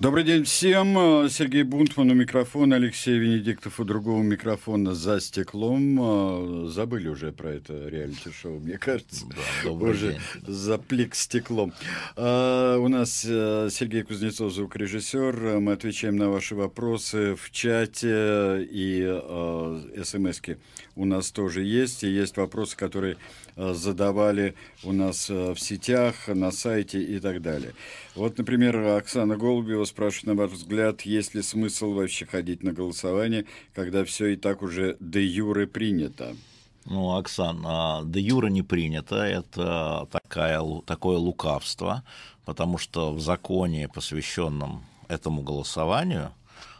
Добрый день всем. Сергей Бунтман у микрофона, Алексей Венедиктов у другого микрофона за стеклом. Забыли уже про это реалити-шоу, мне кажется. Да, уже день. заплик стеклом. А, у нас э, Сергей Кузнецов, звукорежиссер. Мы отвечаем на ваши вопросы в чате и э, смс-ки у нас тоже есть. И есть вопросы, которые э, задавали у нас в сетях, на сайте и так далее. Вот, например, Оксана Голубева спрашивает, на ваш взгляд, есть ли смысл вообще ходить на голосование, когда все и так уже де юре принято? Ну, Оксан, а де юре не принято, это такая, такое лукавство, потому что в законе, посвященном этому голосованию,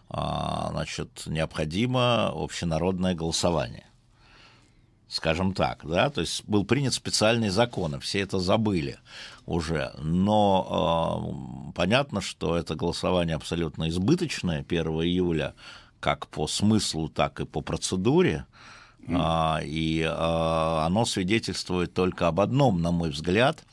а, значит, необходимо общенародное голосование скажем так, да, то есть был принят специальный закон, и все это забыли уже, но э, понятно, что это голосование абсолютно избыточное 1 июля, как по смыслу, так и по процедуре, mm. э, и э, оно свидетельствует только об одном, на мой взгляд,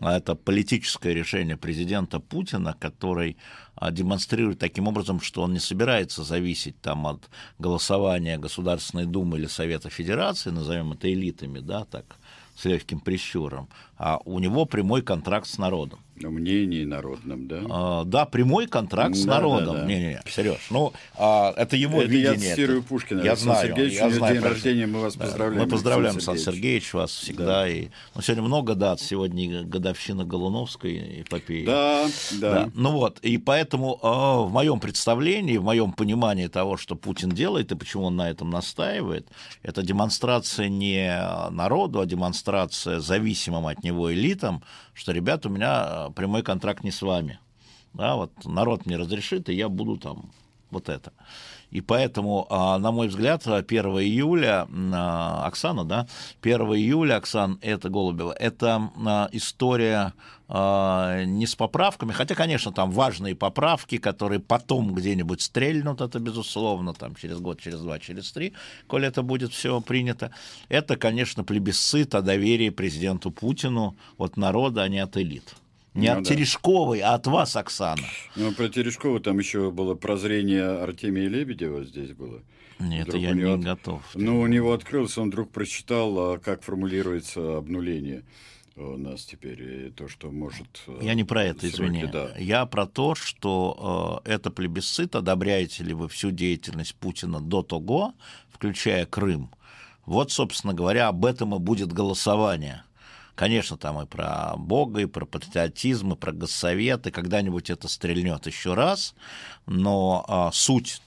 это политическое решение президента Путина, который а, демонстрирует таким образом, что он не собирается зависеть там, от голосования Государственной Думы или Совета Федерации, назовем это элитами, да, так, с легким прищуром, а у него прямой контракт с народом. Мнении народном, да? А, да, прямой контракт с народом. Да, да. Не, не, не, Сереж, ну, а, это его это видение. Я цитирую Пушкина. Я знаю, Сергеевич, я знаю. день рождения, мы вас да, поздравляем. Мы поздравляем, Сан Сергеевич, вас всегда. Да. И, ну, сегодня много дат, сегодня годовщина Голуновской эпопеи. Да, да. да. Ну вот, и поэтому э, в моем представлении, в моем понимании того, что Путин делает и почему он на этом настаивает, это демонстрация не народу, а демонстрация зависимым от него элитам, что, ребят, у меня э, прямой контракт не с вами. Да, вот народ мне разрешит, и я буду там вот это. И поэтому, а, на мой взгляд, 1 июля, а, Оксана, да, 1 июля, Оксан, это Голубева, это а, история не с поправками, хотя, конечно, там важные поправки, которые потом где-нибудь стрельнут, это безусловно, там через год, через два, через три, коли это будет все принято. Это, конечно, плебисцит о доверии президенту Путину от народа, а не от элит. Не ну, от да. Терешковой, а от вас, Оксана. Ну, про Терешкову там еще было прозрение Артемия Лебедева здесь было. Нет, вдруг я не от... готов. Ну, у него открылось, он вдруг прочитал, а, как формулируется обнуление у нас теперь, и то, что может... Э, я не про это, сроки, извини. Да. Я про то, что э, это плебисцит, одобряете ли вы всю деятельность Путина до того, включая Крым. Вот, собственно говоря, об этом и будет голосование – Конечно, там и про Бога, и про патриотизм, и про госсовет, и когда-нибудь это стрельнет еще раз, но а, суть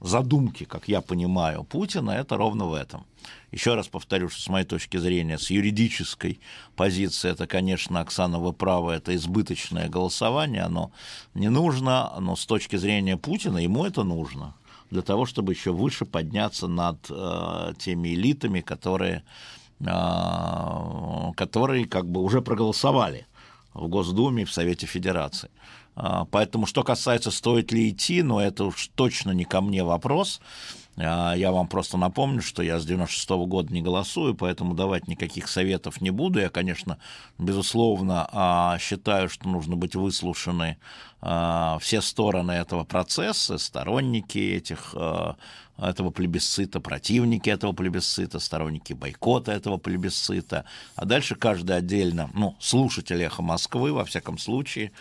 задумки, как я понимаю, Путина, это ровно в этом. Еще раз повторю, что с моей точки зрения, с юридической позиции, это, конечно, Оксана, вы правы, это избыточное голосование, оно не нужно, но с точки зрения Путина ему это нужно для того, чтобы еще выше подняться над э, теми элитами, которые которые как бы уже проголосовали в Госдуме, в Совете Федерации. А, поэтому, что касается, стоит ли идти, но это уж точно не ко мне вопрос. А, я вам просто напомню, что я с 96 -го года не голосую, поэтому давать никаких советов не буду. Я, конечно, безусловно, считаю, что нужно быть выслушаны все стороны этого процесса, сторонники этих этого плебисцита, противники этого плебисцита, сторонники бойкота этого плебисцита, а дальше каждый отдельно, ну, слушатель «Эхо Москвы», во всяком случае,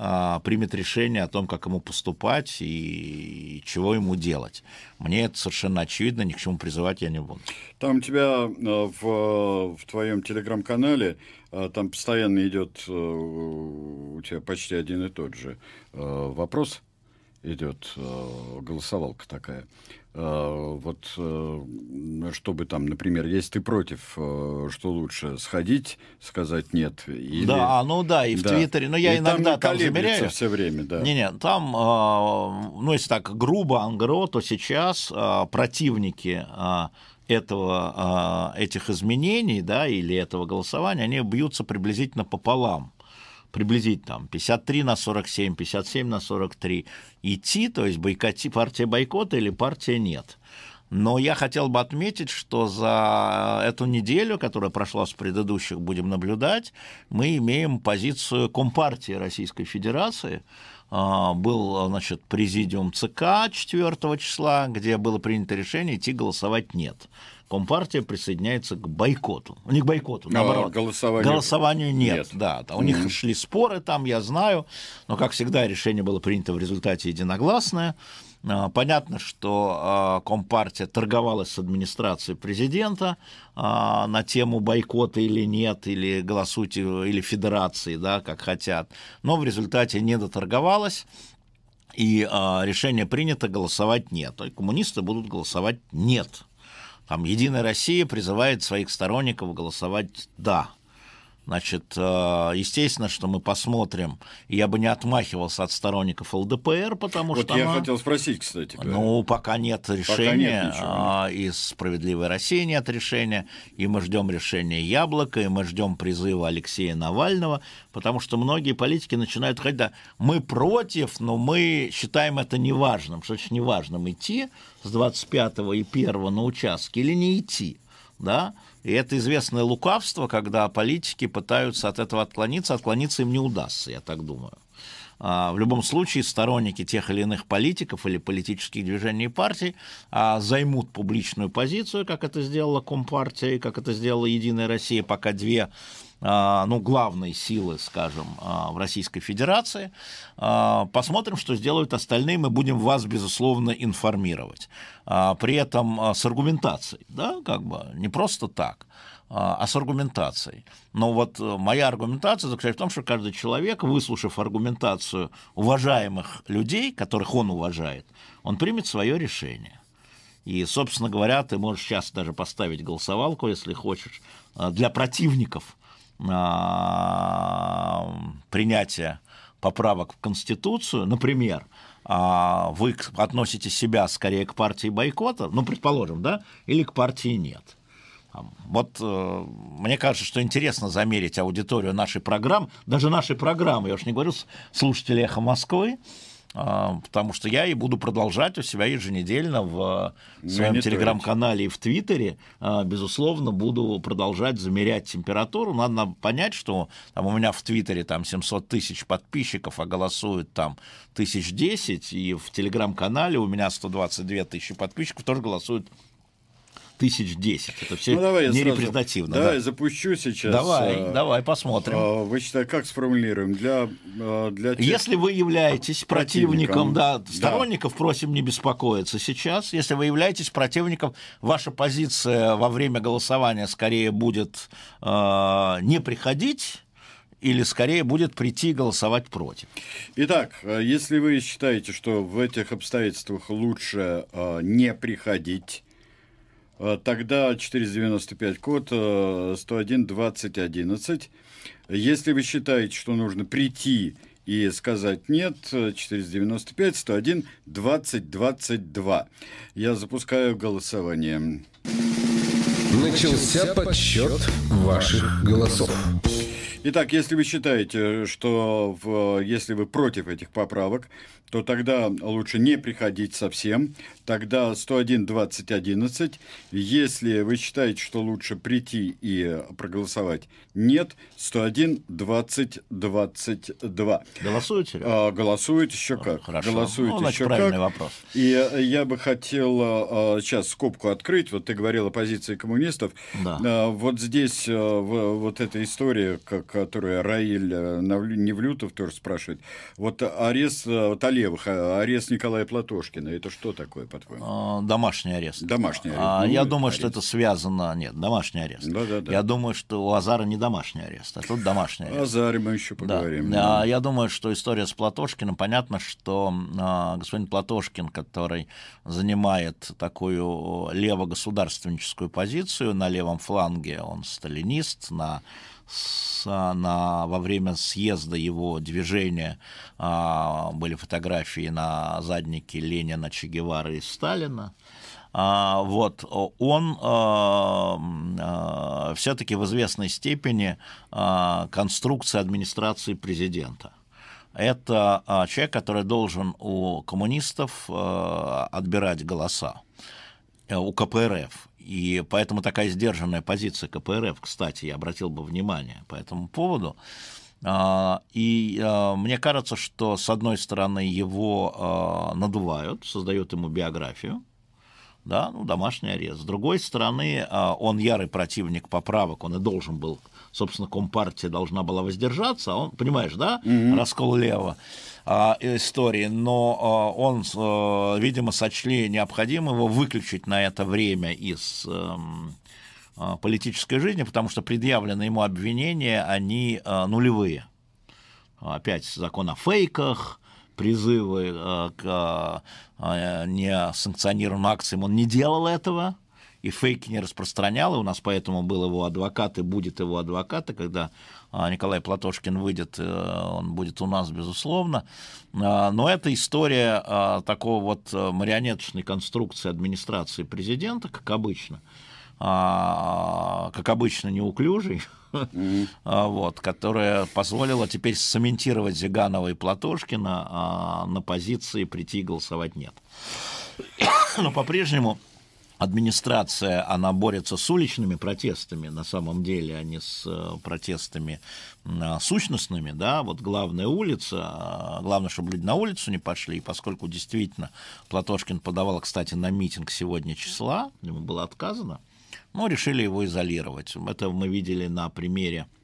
а, примет решение о том, как ему поступать и чего ему делать. Мне это совершенно очевидно, ни к чему призывать я не буду. Там у тебя э, в, в твоем телеграм-канале э, там постоянно идет э, у тебя почти один и тот же вопрос идет голосовалка такая. Э, вот э, чтобы там, например, если ты против, э, что лучше, сходить, сказать нет? Или... Да, ну да, и в да. Твиттере, но я и иногда там, там замеряю. все время, да. Не-не, там, ну если так грубо, ангро, то сейчас противники этого, этих изменений, да, или этого голосования, они бьются приблизительно пополам приблизительно там 53 на 47, 57 на 43 идти, то есть бойкоти, партия бойкота или партия нет. Но я хотел бы отметить, что за эту неделю, которая прошла с предыдущих, будем наблюдать, мы имеем позицию Компартии Российской Федерации. А, был, значит, президиум ЦК 4 числа, где было принято решение идти голосовать «нет». Компартия присоединяется к бойкоту. Не к бойкоту, наоборот. А, голосованию... голосованию нет. нет. Да, у них шли споры там, я знаю, но, как всегда, решение было принято в результате единогласное. А, понятно, что а, Компартия торговалась с администрацией президента а, на тему бойкота или нет, или голосуйте, или федерации, да, как хотят, но в результате не доторговалась, и решение принято, голосовать нет. Есть коммунисты будут голосовать нет. Там Единая Россия призывает своих сторонников голосовать «да». Значит, э, естественно, что мы посмотрим. Я бы не отмахивался от сторонников ЛДПР, потому вот что... Вот я она... хотел спросить, кстати. Говоря. Ну, пока нет решения, пока нет а, из «Справедливой России» нет решения, и мы ждем решения «Яблока», и мы ждем призыва Алексея Навального, потому что многие политики начинают ходить, да, мы против, но мы считаем это неважным. Что значит неважным? Идти с 25 и 1 на участке или не идти? Да? И это известное лукавство, когда политики пытаются от этого отклониться, отклониться им не удастся, я так думаю. А, в любом случае сторонники тех или иных политиков или политических движений и партий а, займут публичную позицию, как это сделала Компартия и как это сделала Единая Россия, пока две ну, главной силы, скажем, а, в Российской Федерации. А, посмотрим, что сделают остальные, мы будем вас, безусловно, информировать. При этом с аргументацией, да, как бы, не просто так а с аргументацией. Но вот моя аргументация заключается в том, что каждый человек, выслушав аргументацию уважаемых людей, которых он уважает, он примет свое решение. И, собственно говоря, ты можешь сейчас даже поставить голосовалку, если хочешь, для противников а, принятия поправок в Конституцию, например, а, вы относите себя скорее к партии бойкота, ну, предположим, да, или к партии нет. Вот э, мне кажется, что интересно замерить аудиторию нашей программы, даже нашей программы, я уж не говорю слушатели «Эхо Москвы», а, потому что я и буду продолжать у себя еженедельно в э, своем телеграм-канале и в Твиттере, а, безусловно, буду продолжать замерять температуру. Надо понять, что там, у меня в Твиттере там 700 тысяч подписчиков, а голосуют там тысяч десять, и в телеграм-канале у меня 122 тысячи подписчиков тоже голосуют тысяч десять. Это все ну, давай не репрезентативно. Давай да. запущу сейчас. Давай, а, давай посмотрим. А, вы считаете, как сформулируем? Для, а, для тех... Если вы являетесь противником, противником да, сторонников да. просим не беспокоиться сейчас. Если вы являетесь противником, ваша позиция во время голосования скорее будет э, не приходить или скорее будет прийти голосовать против. Итак, если вы считаете, что в этих обстоятельствах лучше э, не приходить, Э, тогда 495 код 101 20 11. Если вы считаете, что нужно прийти и сказать нет, 495 101 20 22. Я запускаю голосование. Начался подсчет ваших голосов. Итак, если вы считаете, что в, если вы против этих поправок, то тогда лучше не приходить совсем. Тогда 101 20 11. Если вы считаете, что лучше прийти и проголосовать, нет. 101 20 22. Голосуете? А, голосует еще как. Хорошо. Голосует ну, еще правильный как. вопрос. И я бы хотел а, сейчас скобку открыть. Вот ты говорил о позиции коммунистов. Да. А, вот здесь а, вот эта история, которую Раиль э, Невлютов тоже спрашивает. Вот арест Талевых, арест Николая Платошкина, это что такое, по-твоему? Домашний арест. Домашний арест. Ну, я думаю, арест. что это связано... Нет, домашний арест. Да, да, да. Я думаю, что у Азара не домашний арест, а тут домашний арест. О Азаре мы еще поговорим. Да. Да. Я думаю, что история с Платошкиным, понятно, что а, господин Платошкин, который занимает такую левогосударственническую позицию на левом фланге, он сталинист, на с, на, во время съезда его движения а, были фотографии на заднике Ленина, Че Гевары и Сталина. А, вот, он а, а, все-таки в известной степени а, конструкция администрации президента. Это а, человек, который должен у коммунистов а, отбирать голоса. у КПРФ. И поэтому такая сдержанная позиция КПРФ, кстати, я обратил бы внимание по этому поводу. А, и а, мне кажется, что, с одной стороны, его а, надувают, создают ему биографию, да, ну, домашний арест. С другой стороны, он ярый противник поправок, он и должен был, собственно, Компартия должна была воздержаться, он, понимаешь, да, mm-hmm. раскол лево истории, но он, видимо, сочли необходимо его выключить на это время из эм, а, политической жизни, потому что предъявленные ему обвинения, они а, нулевые. Опять закон о фейках, призывы а, к несанкционированным акциям, он не делал этого, и фейки не распространял, и у нас поэтому был его адвокат, и будет его адвокат, и когда Николай Платошкин выйдет, э, он будет у нас, безусловно. Но это история такого вот э, марионеточной конструкции администрации президента, как обычно – а, как обычно, неуклюжий, mm-hmm. вот, которая позволила теперь цементировать Зиганова и Платошкина а на позиции прийти голосовать нет. Но по-прежнему администрация, она борется с уличными протестами, на самом деле, а не с э, протестами сущностными, да, вот главная улица, главное, чтобы люди на улицу не пошли, и поскольку действительно Платошкин подавал, кстати, на митинг сегодня числа, ему было отказано, но решили его изолировать. Это мы видели на примере а,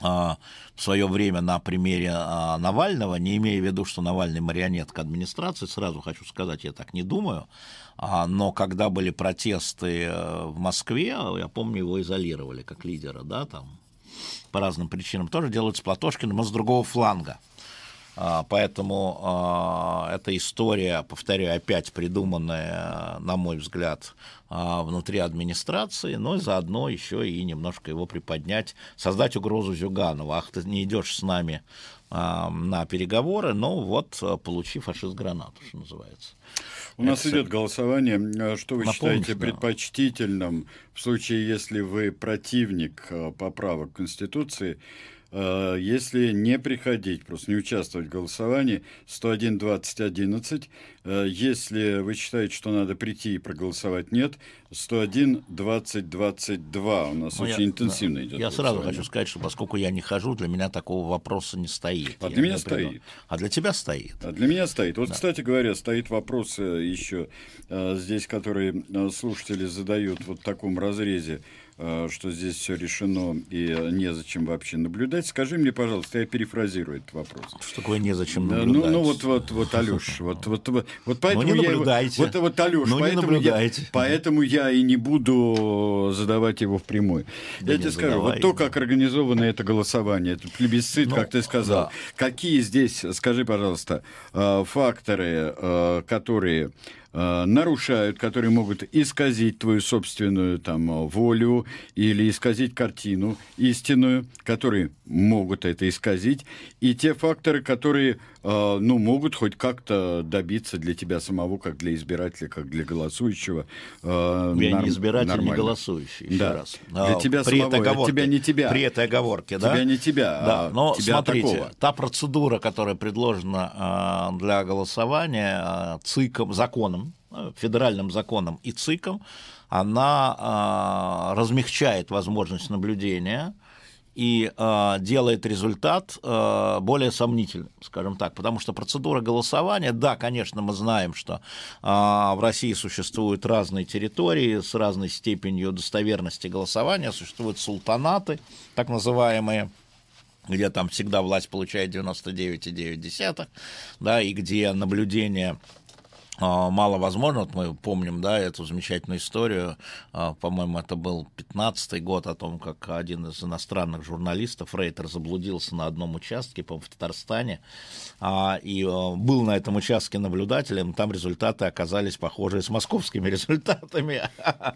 в свое время на примере а, Навального, не имея в виду, что Навальный марионетка администрации, сразу хочу сказать, я так не думаю, а, но когда были протесты э, в Москве, я помню, его изолировали как лидера, да, там, по разным причинам, тоже делают с Платошкиным, но с другого фланга. Поэтому э, эта история, повторяю, опять придуманная, на мой взгляд, э, внутри администрации, но и заодно еще и немножко его приподнять, создать угрозу Зюганову. Ах, ты не идешь с нами на переговоры, но вот получи фашист-гранату, что называется. У Это... нас идет голосование. Что вы Напомните, считаете предпочтительным в случае, если вы противник поправок Конституции? Э, если не приходить, просто не участвовать в голосовании, 101 20 11. Если вы считаете, что надо прийти и проголосовать нет, 101 20 22. У нас ну, очень я, интенсивно идет. Я сразу хочу сказать, что поскольку я не хожу, для меня такого вопроса не стоит. А для меня стоит. А для тебя стоит. А для меня стоит. Вот, да. кстати говоря, стоит вопрос э, еще э, здесь, который слушатели задают вот в таком разрезе. Э, что здесь все решено и незачем вообще наблюдать. Скажи мне, пожалуйста, я перефразирую этот вопрос. Что такое незачем наблюдать? Ну, ну вот, вот, вот, Алеш, вот, вот, вот, вот поэтому ну, я... Вот, вот, Алеш, ну, поэтому, я, поэтому я и не буду задавать его в прямой. Да я тебе скажу, вот то, как организовано это голосование, этот плебисцит, ну, как ты сказал, да. какие здесь, скажи, пожалуйста, э, факторы, э, которые Э, нарушают, которые могут исказить твою собственную там волю или исказить картину истинную, которые могут это исказить, и те факторы, которые э, ну, могут хоть как-то добиться для тебя самого, как для избирателя, как для голосующего. Э, Я нар- не избиратель, нормально. не голосующий, еще да. раз. Для тебя при самого, оговорке, тебя не тебя. При этой оговорке, да? Тебя не тебя, да. а Но тебя смотрите, такого. та процедура, которая предложена э, для голосования э, ЦИКом, законом, федеральным законом и ЦИКом, она э, размягчает возможность наблюдения и э, делает результат э, более сомнительным, скажем так, потому что процедура голосования, да, конечно, мы знаем, что э, в России существуют разные территории с разной степенью достоверности голосования, существуют султанаты, так называемые, где там всегда власть получает 99,9, да, и где наблюдение мало возможно. Вот мы помним, да, эту замечательную историю, а, по-моему, это был 15-й год о том, как один из иностранных журналистов, Рейтер, заблудился на одном участке, по в Татарстане, а, и был на этом участке наблюдателем, там результаты оказались похожие с московскими результатами.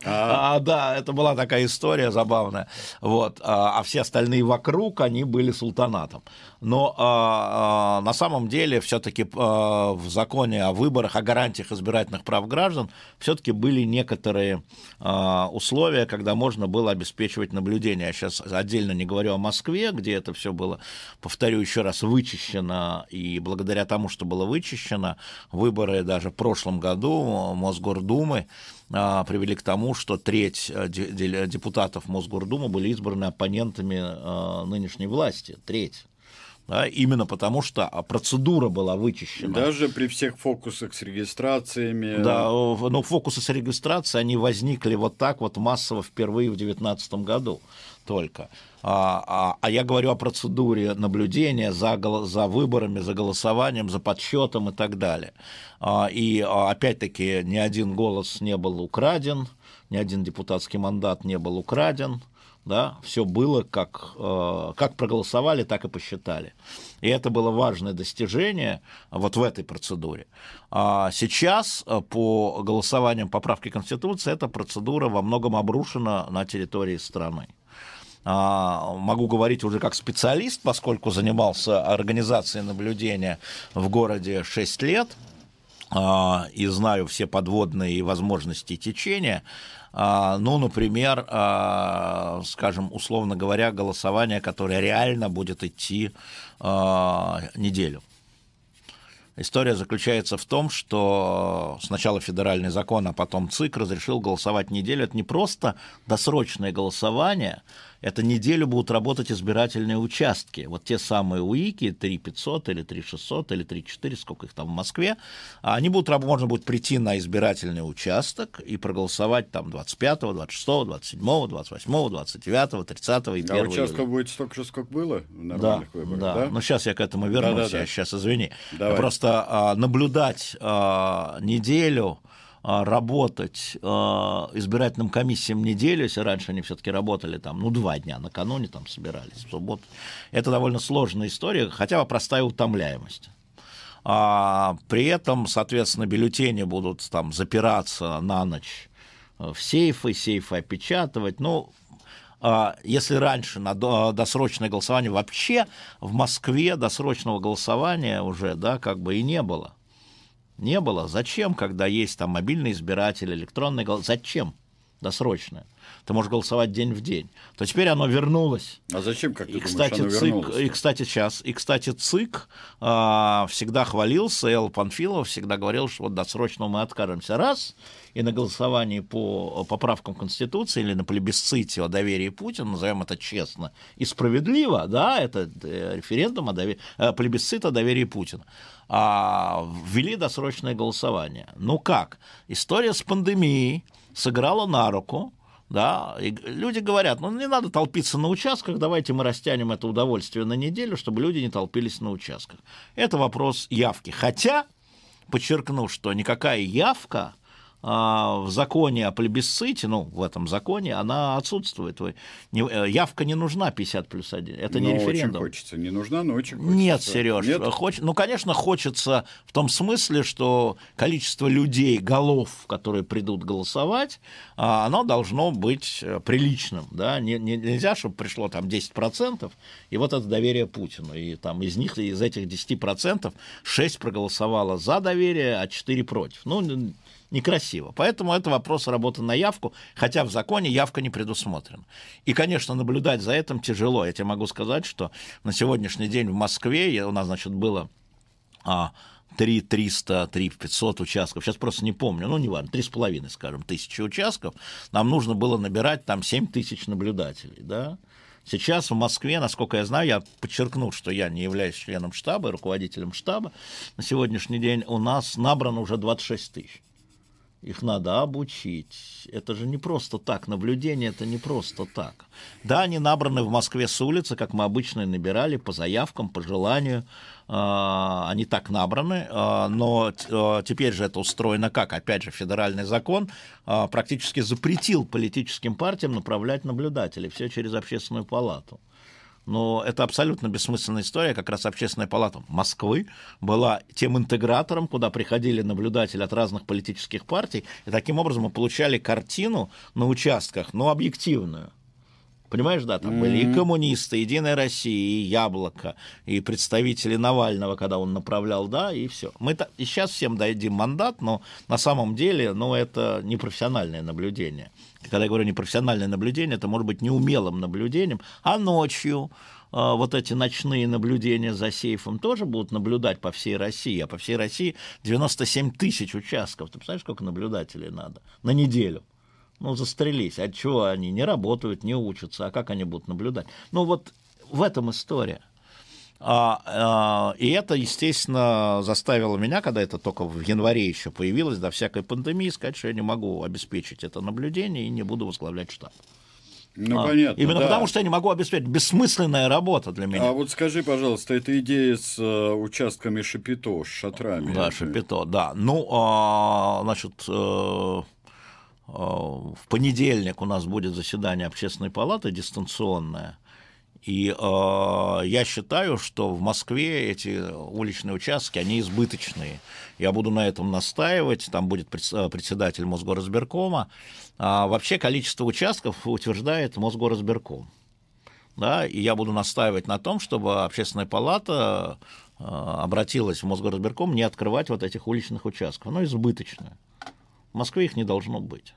А, да, это была такая история забавная. Вот. А все остальные вокруг, они были султанатом. Но на самом деле все-таки в законе о выборах, о гарантии гарантиях избирательных прав граждан все-таки были некоторые э, условия, когда можно было обеспечивать наблюдение. Я сейчас отдельно не говорю о Москве, где это все было, повторю еще раз, вычищено, и благодаря тому, что было вычищено, выборы даже в прошлом году Мосгордумы а, привели к тому, что треть э, депутатов Мосгордумы были избраны оппонентами а, нынешней власти. Треть да, именно потому что процедура была вычищена. Даже при всех фокусах с регистрациями. Да, но фокусы с регистрацией, они возникли вот так вот массово впервые в 2019 году только. А, а, а я говорю о процедуре наблюдения за, за выборами, за голосованием, за подсчетом и так далее. А, и а, опять-таки ни один голос не был украден, ни один депутатский мандат не был украден да, все было как, э, как проголосовали, так и посчитали. И это было важное достижение вот в этой процедуре. А сейчас э, по голосованиям поправки Конституции эта процедура во многом обрушена на территории страны. А, могу говорить уже как специалист, поскольку занимался организацией наблюдения в городе 6 лет а, и знаю все подводные возможности течения. А, ну, например, а, скажем, условно говоря, голосование, которое реально будет идти а, неделю. История заключается в том, что сначала федеральный закон, а потом ЦИК разрешил голосовать неделю. Это не просто досрочное голосование, это неделю будут работать избирательные участки. Вот те самые УИКи, 3500 или 3600 или 3400, сколько их там в Москве, они будут, можно будет прийти на избирательный участок и проголосовать там 25, 26, 27, 28, 29, 30 и 1 А участков будет столько же, сколько было в нормальных да, выборах, да? да? Ну, сейчас я к этому вернусь, да, да, да. сейчас, извини. Давай. Просто а, наблюдать а, неделю работать а, избирательным комиссиям неделю, если раньше они все-таки работали там, ну, два дня, накануне там собирались, в субботу. Это довольно сложная история, хотя бы простая утомляемость. А, при этом, соответственно, бюллетени будут там запираться на ночь в сейфы, сейфы опечатывать. Ну, если раньше на досрочное голосование вообще в Москве досрочного голосования уже, да, как бы и не было не было. Зачем, когда есть там мобильный избиратель, электронный голос? Зачем? Досрочное. Ты можешь голосовать день в день. То теперь оно вернулось. А зачем, как ты и, кстати, думаешь, оно вернулось? И, кстати, сейчас. И, кстати, ЦИК а, всегда хвалился, Эл Панфилов всегда говорил, что вот досрочно мы откажемся. Раз, и на голосовании по поправкам Конституции или на плебисците о доверии Путина, назовем это честно и справедливо, да, это э, референдум о доверии, э, плебисцит о доверии Путина а, ввели досрочное голосование. Ну как? История с пандемией сыграла на руку, да, и люди говорят, ну не надо толпиться на участках, давайте мы растянем это удовольствие на неделю, чтобы люди не толпились на участках. Это вопрос явки. Хотя, подчеркну, что никакая явка в законе о плебисците, ну, в этом законе, она отсутствует. Вы, не, э, явка не нужна 50 плюс 1. Это но не референдум. Очень хочется. Не нужна, но очень хочется. Нет, Сереж. Нет? Хоч, ну, конечно, хочется в том смысле, что количество людей, голов, которые придут голосовать, а, оно должно быть э, приличным. Да? Не, не, нельзя, чтобы пришло там 10%, и вот это доверие Путину. И там из них, из этих 10%, 6 проголосовало за доверие, а 4 против. Ну, некрасиво. Поэтому это вопрос работы на явку, хотя в законе явка не предусмотрена. И, конечно, наблюдать за этим тяжело. Я тебе могу сказать, что на сегодняшний день в Москве у нас, значит, было а, 3 300, 3 500 участков, сейчас просто не помню, ну, не важно, 3,5, скажем, тысячи участков, нам нужно было набирать там 7 тысяч наблюдателей, да, Сейчас в Москве, насколько я знаю, я подчеркну, что я не являюсь членом штаба, руководителем штаба, на сегодняшний день у нас набрано уже 26 тысяч. Их надо обучить. Это же не просто так. Наблюдение это не просто так. Да, они набраны в Москве с улицы, как мы обычно набирали, по заявкам, по желанию. А, они так набраны, а, но а, теперь же это устроено как? Опять же, федеральный закон практически запретил политическим партиям направлять наблюдателей. Все через общественную палату но это абсолютно бессмысленная история. Как раз Общественная палата Москвы была тем интегратором, куда приходили наблюдатели от разных политических партий, и таким образом мы получали картину на участках, но объективную. Понимаешь, да, там mm-hmm. были и коммунисты, и Единая Россия, и Яблоко, и представители Навального, когда он направлял, да, и все. Мы -то, и сейчас всем дадим мандат, но на самом деле, ну, это непрофессиональное наблюдение. Когда я говорю непрофессиональное наблюдение, это может быть неумелым наблюдением, а ночью а, вот эти ночные наблюдения за сейфом тоже будут наблюдать по всей России, а по всей России 97 тысяч участков. Ты представляешь, сколько наблюдателей надо на неделю? Ну, застрелись. А чего они не работают, не учатся? А как они будут наблюдать? Ну, вот в этом история. А, а, и это, естественно, заставило меня, когда это только в январе еще появилось, до всякой пандемии, сказать, что я не могу обеспечить это наблюдение и не буду возглавлять штаб. Ну, а, понятно. Именно да. потому, что я не могу обеспечить. Бессмысленная работа для меня. А вот скажи, пожалуйста, эта идея с э, участками Шапито, с шатрами. Да, Шапито, да. Ну, а, значит, э, э, в понедельник у нас будет заседание общественной палаты дистанционное. И э, я считаю, что в Москве эти уличные участки, они избыточные. Я буду на этом настаивать, там будет председатель Мосгорразберкома. А вообще количество участков утверждает Мосгорразберком. Да, и я буду настаивать на том, чтобы общественная палата э, обратилась в Мосгорразберком не открывать вот этих уличных участков. Оно избыточное. В Москве их не должно быть.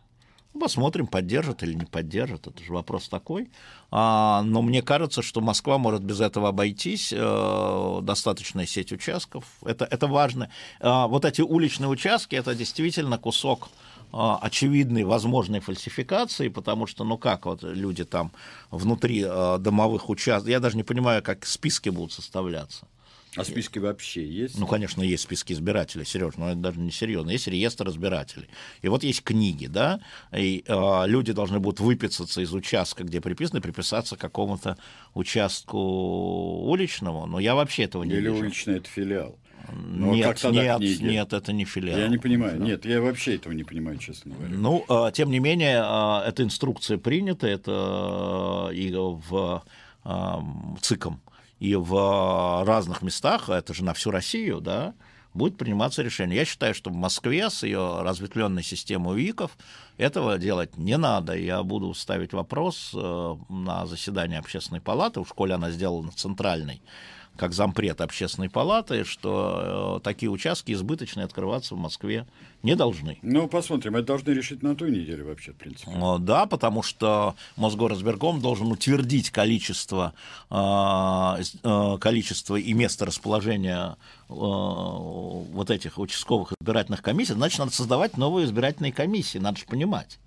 Посмотрим, поддержат или не поддержат. Это же вопрос такой. А, но мне кажется, что Москва может без этого обойтись. А, достаточная сеть участков. Это, это важно. А, вот эти уличные участки это действительно кусок а, очевидной возможной фальсификации, потому что, ну как вот люди там внутри а, домовых участков, я даже не понимаю, как списки будут составляться. А списки вообще есть? Ну, конечно, есть списки избирателей, Сереж, но это даже не серьезно. Есть реестр избирателей. И вот есть книги, да, и э, люди должны будут выписаться из участка, где приписаны, приписаться к какому-то участку уличному. Но я вообще этого не Или вижу. Или уличный это филиал? Но ну, нет, нет, книги? нет, это не филиал. Я не понимаю. Да. Нет, я вообще этого не понимаю, честно говоря. Ну, э, тем не менее, э, эта инструкция принята, это э, и в э, ЦИКом и в разных местах, это же на всю Россию, да, будет приниматься решение. Я считаю, что в Москве с ее разветвленной системой УИКов этого делать не надо. Я буду ставить вопрос э, на заседание общественной палаты, в школе она сделана центральной, как зампред общественной палаты, что э, такие участки избыточные открываться в Москве не должны. Ну, посмотрим, это должны решить на той неделе вообще, в принципе. Да, потому что Мосгорразберком должен утвердить количество, э, э, количество и место расположения вот этих участковых избирательных комиссий, значит, надо создавать новые избирательные комиссии, надо же понимать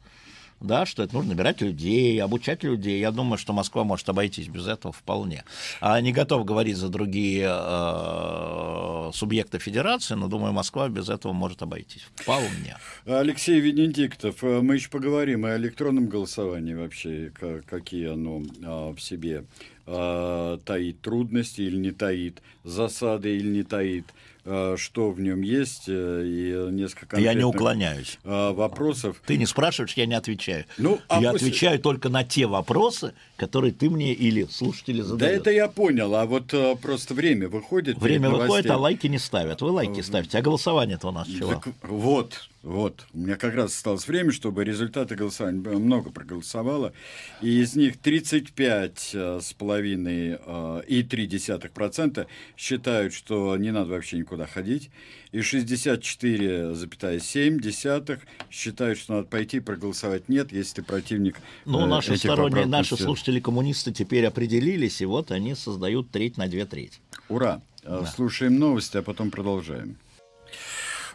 да, что это нужно набирать людей, обучать людей. Я думаю, что Москва может обойтись без этого вполне. А не готов говорить за другие э, субъекты федерации, но думаю, Москва без этого может обойтись. Вполне. Алексей Венедиктов, э, мы еще поговорим о электронном голосовании вообще, какие оно а, в себе а, таит трудности или не таит, засады или не таит. Э, что в нем есть, э, и несколько Я не уклоняюсь. Э, вопросов. Ты не спрашиваешь, я не отвечаю. Ну, а я после... отвечаю только на те вопросы, которые ты мне или слушатели задают. Да это я понял, а вот просто время выходит. Время выходит, а лайки не ставят. Вы лайки ставите, а голосование-то у нас чего? Так, вот, вот, у меня как раз осталось время, чтобы результаты голосования много проголосовало, и из них 35 э, с половиной э, и 3% считают, что не надо вообще никуда ходить, и 64,7 считают, что надо пойти проголосовать нет, если ты противник Ну, э, наши сторонние, наши слушатели-коммунисты теперь определились, и вот они создают треть на две трети. Ура! Да. Слушаем новости, а потом продолжаем.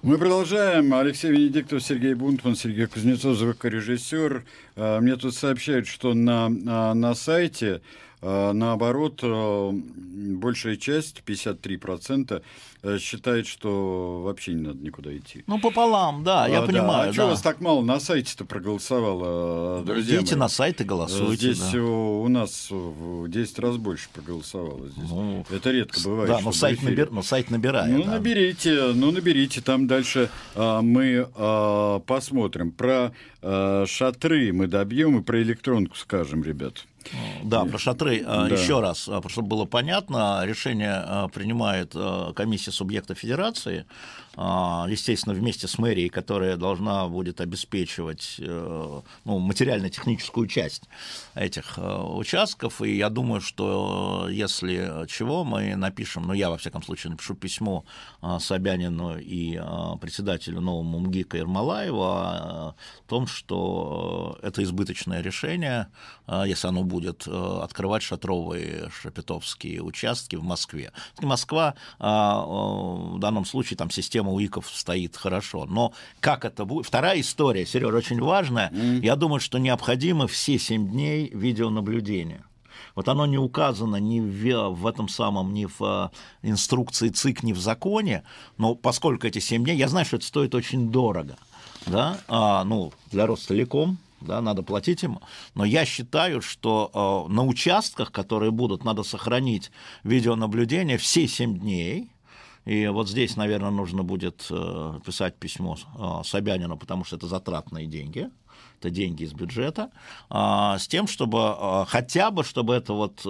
Мы продолжаем. Алексей Венедиктов, Сергей Бунтман, Сергей Кузнецов, звукорежиссер. А, мне тут сообщают, что на, на, на сайте а, наоборот, а, большая часть, 53%, э, считает, что вообще не надо никуда идти. Ну, пополам, да, я а, понимаю. А да. что вас так мало на сайте-то проголосовало, друзья Идите на сайт и голосуйте. Здесь да. у нас в 10 раз больше проголосовало. Здесь. Ну, Это редко бывает. Да, но сайт, набер... но сайт набирает. Ну, да. наберите, ну, наберите. Там дальше а, мы а, посмотрим. Про а, шатры мы добьем и про электронку скажем, ребят. Да, про шатры. Да. Еще раз, чтобы было понятно, решение принимает комиссия субъекта федерации, естественно, вместе с мэрией, которая должна будет обеспечивать э, ну, материально-техническую часть этих э, участков. И я думаю, что если чего, мы напишем, ну, я, во всяком случае, напишу письмо э, Собянину и председателю новому МГИКа Ермолаеву о том, что это избыточное решение, если оно будет открывать шатровые шапитовские участки в Москве. Москва в данном случае там система система УИКов стоит хорошо. Но как это будет? Вторая история, Сережа, очень важная. Mm. Я думаю, что необходимо все семь дней видеонаблюдения. Вот оно не указано ни в, в этом самом, ни в э, инструкции ЦИК, ни в законе, но поскольку эти семь дней, я знаю, что это стоит очень дорого, да, а, ну, для Ростелеком, да, надо платить им. Но я считаю, что э, на участках, которые будут, надо сохранить видеонаблюдение все семь дней, и вот здесь, наверное, нужно будет э, писать письмо э, Собянину, потому что это затратные деньги это деньги из бюджета, а, с тем, чтобы э, хотя бы, чтобы это вот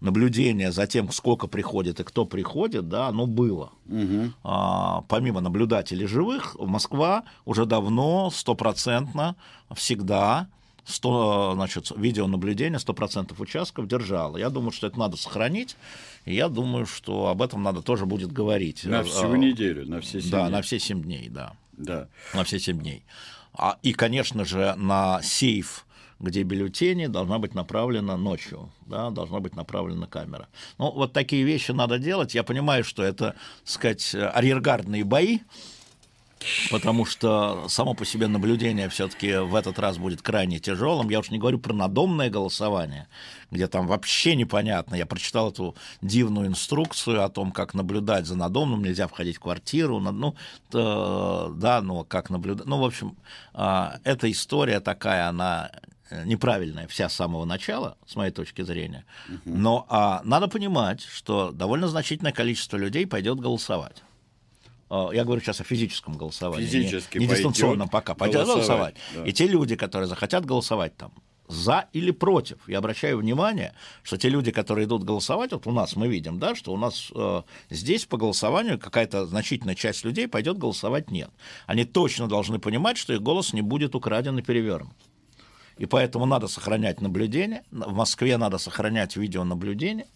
наблюдение за тем, сколько приходит и кто приходит, да, оно было. Угу. А, помимо наблюдателей живых, Москва уже давно стопроцентно всегда 100, значит, видеонаблюдение 100% участков держало. Я думаю, что это надо сохранить, и я думаю, что об этом надо тоже будет говорить. На всю а, неделю, на все 7 да, дней. на все 7 дней, да. Да. На все 7 дней. А, и, конечно же, на сейф где бюллетени должна быть направлена ночью, да, должна быть направлена камера. Ну, вот такие вещи надо делать. Я понимаю, что это, так сказать, арьергардные бои, потому что само по себе наблюдение все-таки в этот раз будет крайне тяжелым. Я уж не говорю про надомное голосование, где там вообще непонятно. Я прочитал эту дивную инструкцию о том, как наблюдать за надомным, нельзя входить в квартиру, ну, то, да, ну, как наблюдать. Ну, в общем, а, эта история такая, она неправильная вся с самого начала, с моей точки зрения. Но а, надо понимать, что довольно значительное количество людей пойдет голосовать. А, я говорю сейчас о физическом голосовании, Физически не, не дистанционном пока, пойдет голосовать. Да. И те люди, которые захотят голосовать там, за или против. Я обращаю внимание, что те люди, которые идут голосовать, вот у нас мы видим, да, что у нас э, здесь по голосованию какая-то значительная часть людей пойдет голосовать нет. Они точно должны понимать, что их голос не будет украден и перевернут. И поэтому надо сохранять наблюдение. В Москве надо сохранять видеонаблюдение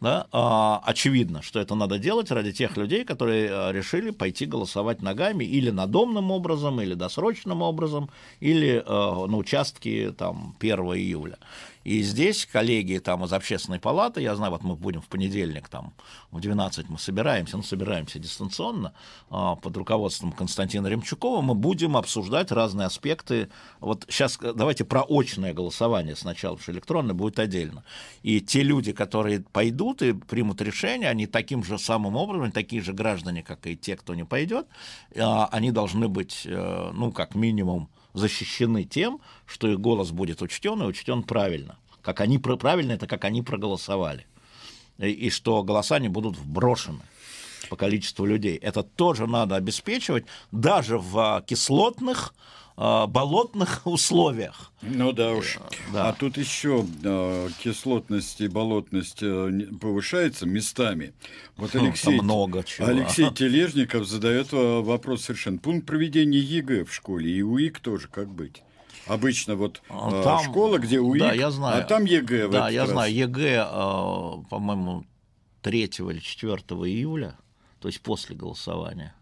да, а, очевидно, что это надо делать ради тех людей, которые а, решили пойти голосовать ногами или надомным образом, или досрочным образом, или а, на участке там, 1 июля. И здесь коллеги там из общественной палаты, я знаю, вот мы будем в понедельник там в 12 мы собираемся, ну, собираемся дистанционно а, под руководством Константина Ремчукова, мы будем обсуждать разные аспекты. Вот сейчас э, давайте про очное голосование сначала, потому что электронное будет отдельно. И те люди, которые пойдут и примут решение, они таким же самым образом, такие же граждане, как и те, кто не пойдет, а, они должны быть, э, ну, как минимум, защищены тем, что их голос будет учтен и учтен правильно. Как они правильно, это как они проголосовали. И, и что голоса не будут вброшены по количеству людей. Это тоже надо обеспечивать даже в а, кислотных Э, болотных условиях. Ну да уж. Да. А тут еще э, кислотность и болотность э, повышается местами. Вот хм, Алексей, Там много чего. Алексей Тележников задает вопрос совершенно. Пункт проведения ЕГЭ в школе и УИК тоже как быть? Обычно вот там, школа, где УИК, да, я знаю. а там ЕГЭ. Да, я раз. знаю. ЕГЭ, по-моему, 3 или 4 июля, то есть после голосования.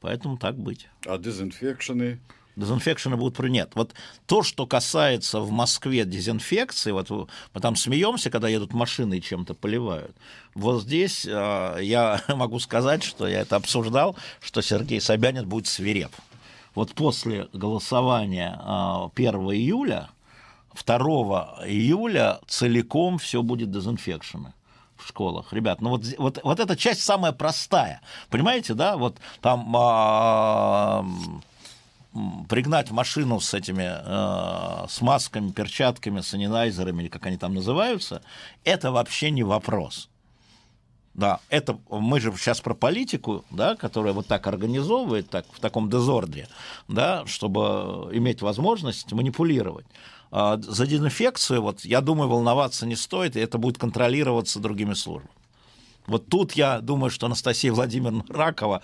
Поэтому так быть. А дезинфекшены? Дезинфекшена будут нет. Вот то, что касается в Москве дезинфекции, вот мы там смеемся, когда едут машины и чем-то поливают. Вот здесь э, я могу сказать, что я это обсуждал, что Сергей Собянин будет свиреп. Вот после голосования э, 1 июля, 2 июля целиком все будет дезинфекшены в школах. Ребят, ну вот, вот, вот эта часть самая простая. Понимаете, да? Вот там... Э, пригнать машину с этими э, с масками, перчатками, санинайзерами, или как они там называются, это вообще не вопрос. Да, это мы же сейчас про политику, да, которая вот так организовывает, так, в таком дезордре, да, чтобы иметь возможность манипулировать. А за дезинфекцию, вот, я думаю, волноваться не стоит, и это будет контролироваться другими службами. Вот тут я думаю, что Анастасия Владимировна Ракова,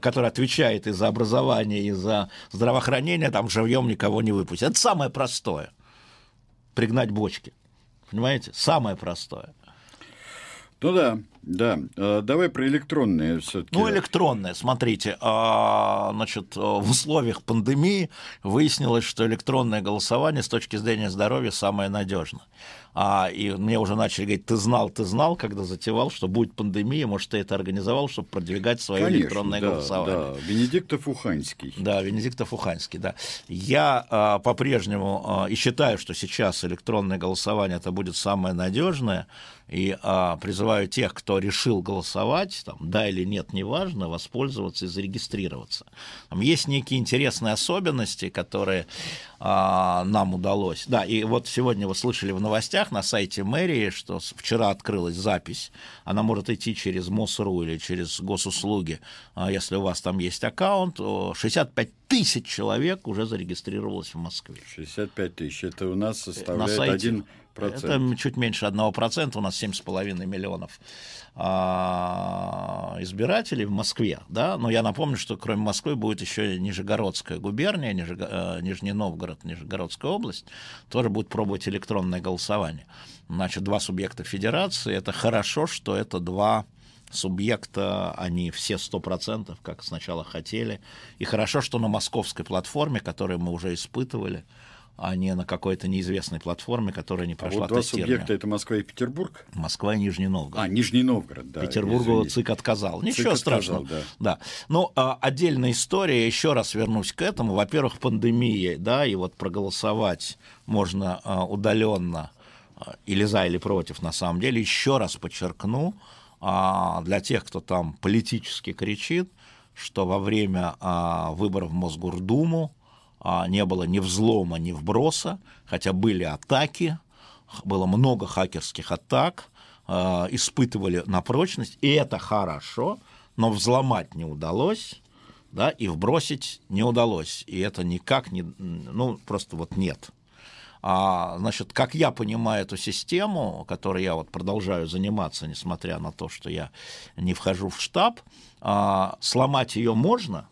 которая отвечает и за образование, и за здравоохранение, там живьем никого не выпустит. Это самое простое. Пригнать бочки. Понимаете? Самое простое. Ну да, да. А, давай про электронные все-таки. Ну, электронные, смотрите. А, значит, в условиях пандемии выяснилось, что электронное голосование с точки зрения здоровья самое надежное. А, и мне уже начали говорить, ты знал, ты знал, когда затевал, что будет пандемия, может, ты это организовал, чтобы продвигать свое Конечно, электронное да, голосование. Да, Венедиктов Уханьский. Да, Венедиктов Уханьский, да. Я а, по-прежнему а, и считаю, что сейчас электронное голосование это будет самое надежное, и а, призываю тех, кто решил голосовать, там, да или нет, неважно, воспользоваться и зарегистрироваться. Там есть некие интересные особенности, которые а, нам удалось. Да, и вот сегодня вы слышали в новостях на сайте мэрии, что вчера открылась запись. Она может идти через МОСРУ или через госуслуги, а, если у вас там есть аккаунт. 65 тысяч человек уже зарегистрировалось в Москве. 65 тысяч. Это у нас составляет один это чуть меньше 1%, у нас 7,5 миллионов а, избирателей в Москве, да, но я напомню, что кроме Москвы будет еще Нижегородская губерния, Нижег... Э, Нижний Новгород, Нижегородская область, тоже будет пробовать электронное голосование. Значит, два субъекта федерации, это хорошо, что это два субъекта, они все 100%, как сначала хотели. И хорошо, что на московской платформе, которую мы уже испытывали, а не на какой-то неизвестной платформе, которая не прошла а вот два субъекта — это Москва и Петербург? Москва и Нижний Новгород. А, Нижний Новгород, да. Петербургу извините. ЦИК отказал. Ничего ЦИК страшного. Отказал, да. да. Ну, а, отдельная история, еще раз вернусь к этому. Во-первых, пандемия, да, и вот проголосовать можно а, удаленно а, или за, или против, на самом деле. Еще раз подчеркну, а, для тех, кто там политически кричит, что во время а, выборов в Мосгордуму а, не было ни взлома, ни вброса, хотя были атаки, было много хакерских атак, а, испытывали на прочность, и это хорошо, но взломать не удалось, да, и вбросить не удалось, и это никак не, ну, просто вот нет. А, значит, как я понимаю эту систему, которой я вот продолжаю заниматься, несмотря на то, что я не вхожу в штаб, а, сломать ее можно,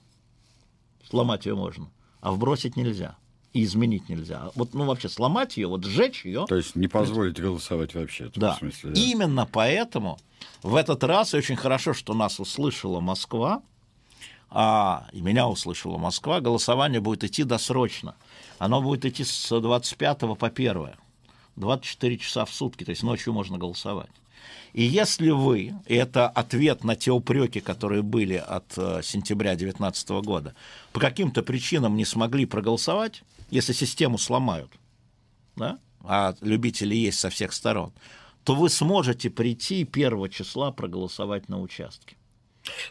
сломать ее можно, а вбросить нельзя и изменить нельзя. Вот, ну, вообще сломать ее, вот сжечь ее. То есть не позволить голосовать вообще. Да. Смысле, да. Именно поэтому в этот раз очень хорошо, что нас услышала Москва, а и меня услышала Москва, голосование будет идти досрочно. Оно будет идти с 25 по 1. 24 часа в сутки, то есть ночью можно голосовать. И если вы, и это ответ на те упреки, которые были от э, сентября 2019 года, по каким-то причинам не смогли проголосовать, если систему сломают, да, а любители есть со всех сторон, то вы сможете прийти 1 числа проголосовать на участке.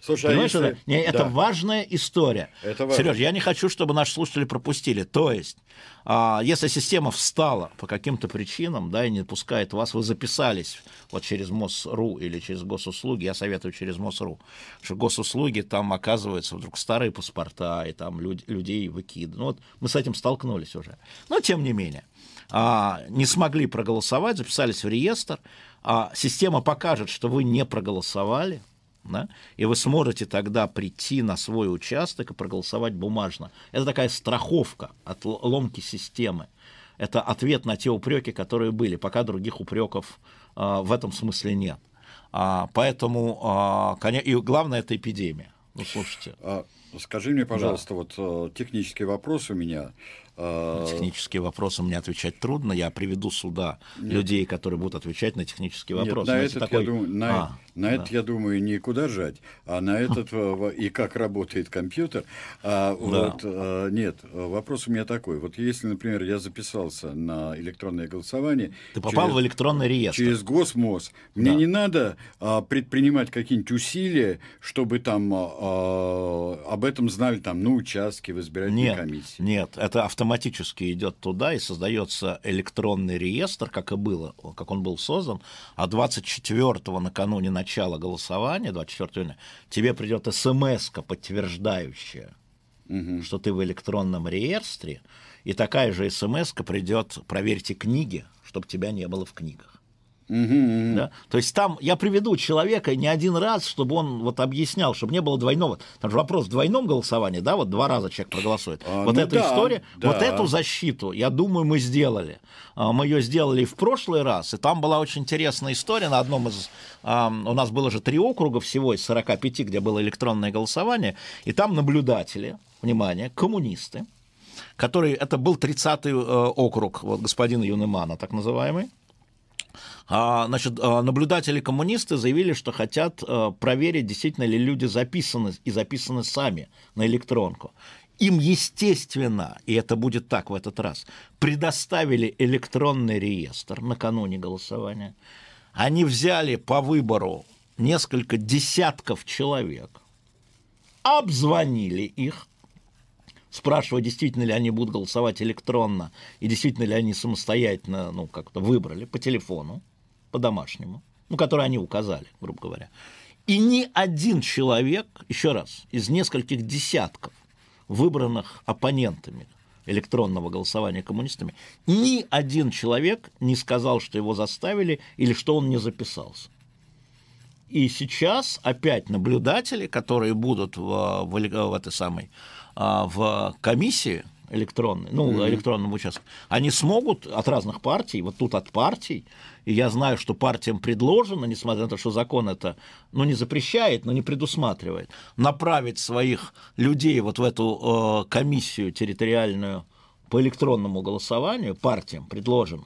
Слушай, Понимаешь, а если... это, это да. важная история. Это важно. Сереж, я не хочу, чтобы наши слушатели пропустили. То есть, а, если система встала по каким-то причинам, да, и не пускает вас, вы записались вот через МОСРУ или через госуслуги, я советую через МОСРУ, что госуслуги там оказываются вдруг старые паспорта, и там люд, людей выкидывают. Ну, вот мы с этим столкнулись уже. Но тем не менее, а, не смогли проголосовать, записались в реестр, а система покажет, что вы не проголосовали, да, и вы сможете тогда прийти на свой участок и проголосовать бумажно. Это такая страховка от ломки системы. Это ответ на те упреки, которые были, пока других упреков а, в этом смысле нет. А, поэтому, а, и главное, это эпидемия. Ну, слушайте. А, скажи мне, пожалуйста, да. вот э, технический вопрос у меня. На технические вопросы мне отвечать трудно. Я приведу сюда Нет. людей, которые будут отвечать на технические вопросы. Нет, на этот, такой... я думаю, на, а, на да. это, я думаю, не куда жать, а на этот э, и как работает компьютер. А, да. вот, а, нет, вопрос у меня такой. Вот если, например, я записался на электронное голосование... Ты попал через, в электронный реестр. Через Госмос. Мне да. не надо а, предпринимать какие-нибудь усилия, чтобы там а, об этом знали там на участке в избирательной нет, комиссии. Нет, это автоматически автоматически идет туда и создается электронный реестр, как и было, как он был создан, а 24-го накануне начала голосования, 24 тебе придет смс подтверждающая, угу. что ты в электронном реестре, и такая же смс придет, проверьте книги, чтобы тебя не было в книгах. Угу, да? То есть там я приведу человека не один раз, чтобы он вот объяснял, чтобы не было двойного. Там же вопрос в двойном голосовании, да, вот два раза человек проголосует. А, вот ну эта да, история, да. вот эту защиту, я думаю, мы сделали. А, мы ее сделали в прошлый раз, и там была очень интересная история на одном из... У нас было же три округа всего из 45, где было электронное голосование, и там наблюдатели, внимание, коммунисты, которые... Это был 30-й э, округ вот, господина Юнемана, так называемый, значит, а, наблюдатели-коммунисты заявили, что хотят а, проверить, действительно ли люди записаны и записаны сами на электронку. Им, естественно, и это будет так в этот раз, предоставили электронный реестр накануне голосования. Они взяли по выбору несколько десятков человек, обзвонили их, спрашивая, действительно ли они будут голосовать электронно и действительно ли они самостоятельно ну, как-то выбрали по телефону по-домашнему, ну, который они указали, грубо говоря. И ни один человек, еще раз, из нескольких десятков выбранных оппонентами электронного голосования коммунистами, ни один человек не сказал, что его заставили или что он не записался. И сейчас опять наблюдатели, которые будут в, в, в этой самой а, в комиссии электронной, ну, mm-hmm. электронном участке, они смогут от разных партий, вот тут от партий, и я знаю, что партиям предложено, несмотря на то, что закон это, ну, не запрещает, но не предусматривает, направить своих людей вот в эту э, комиссию территориальную по электронному голосованию, партиям предложено.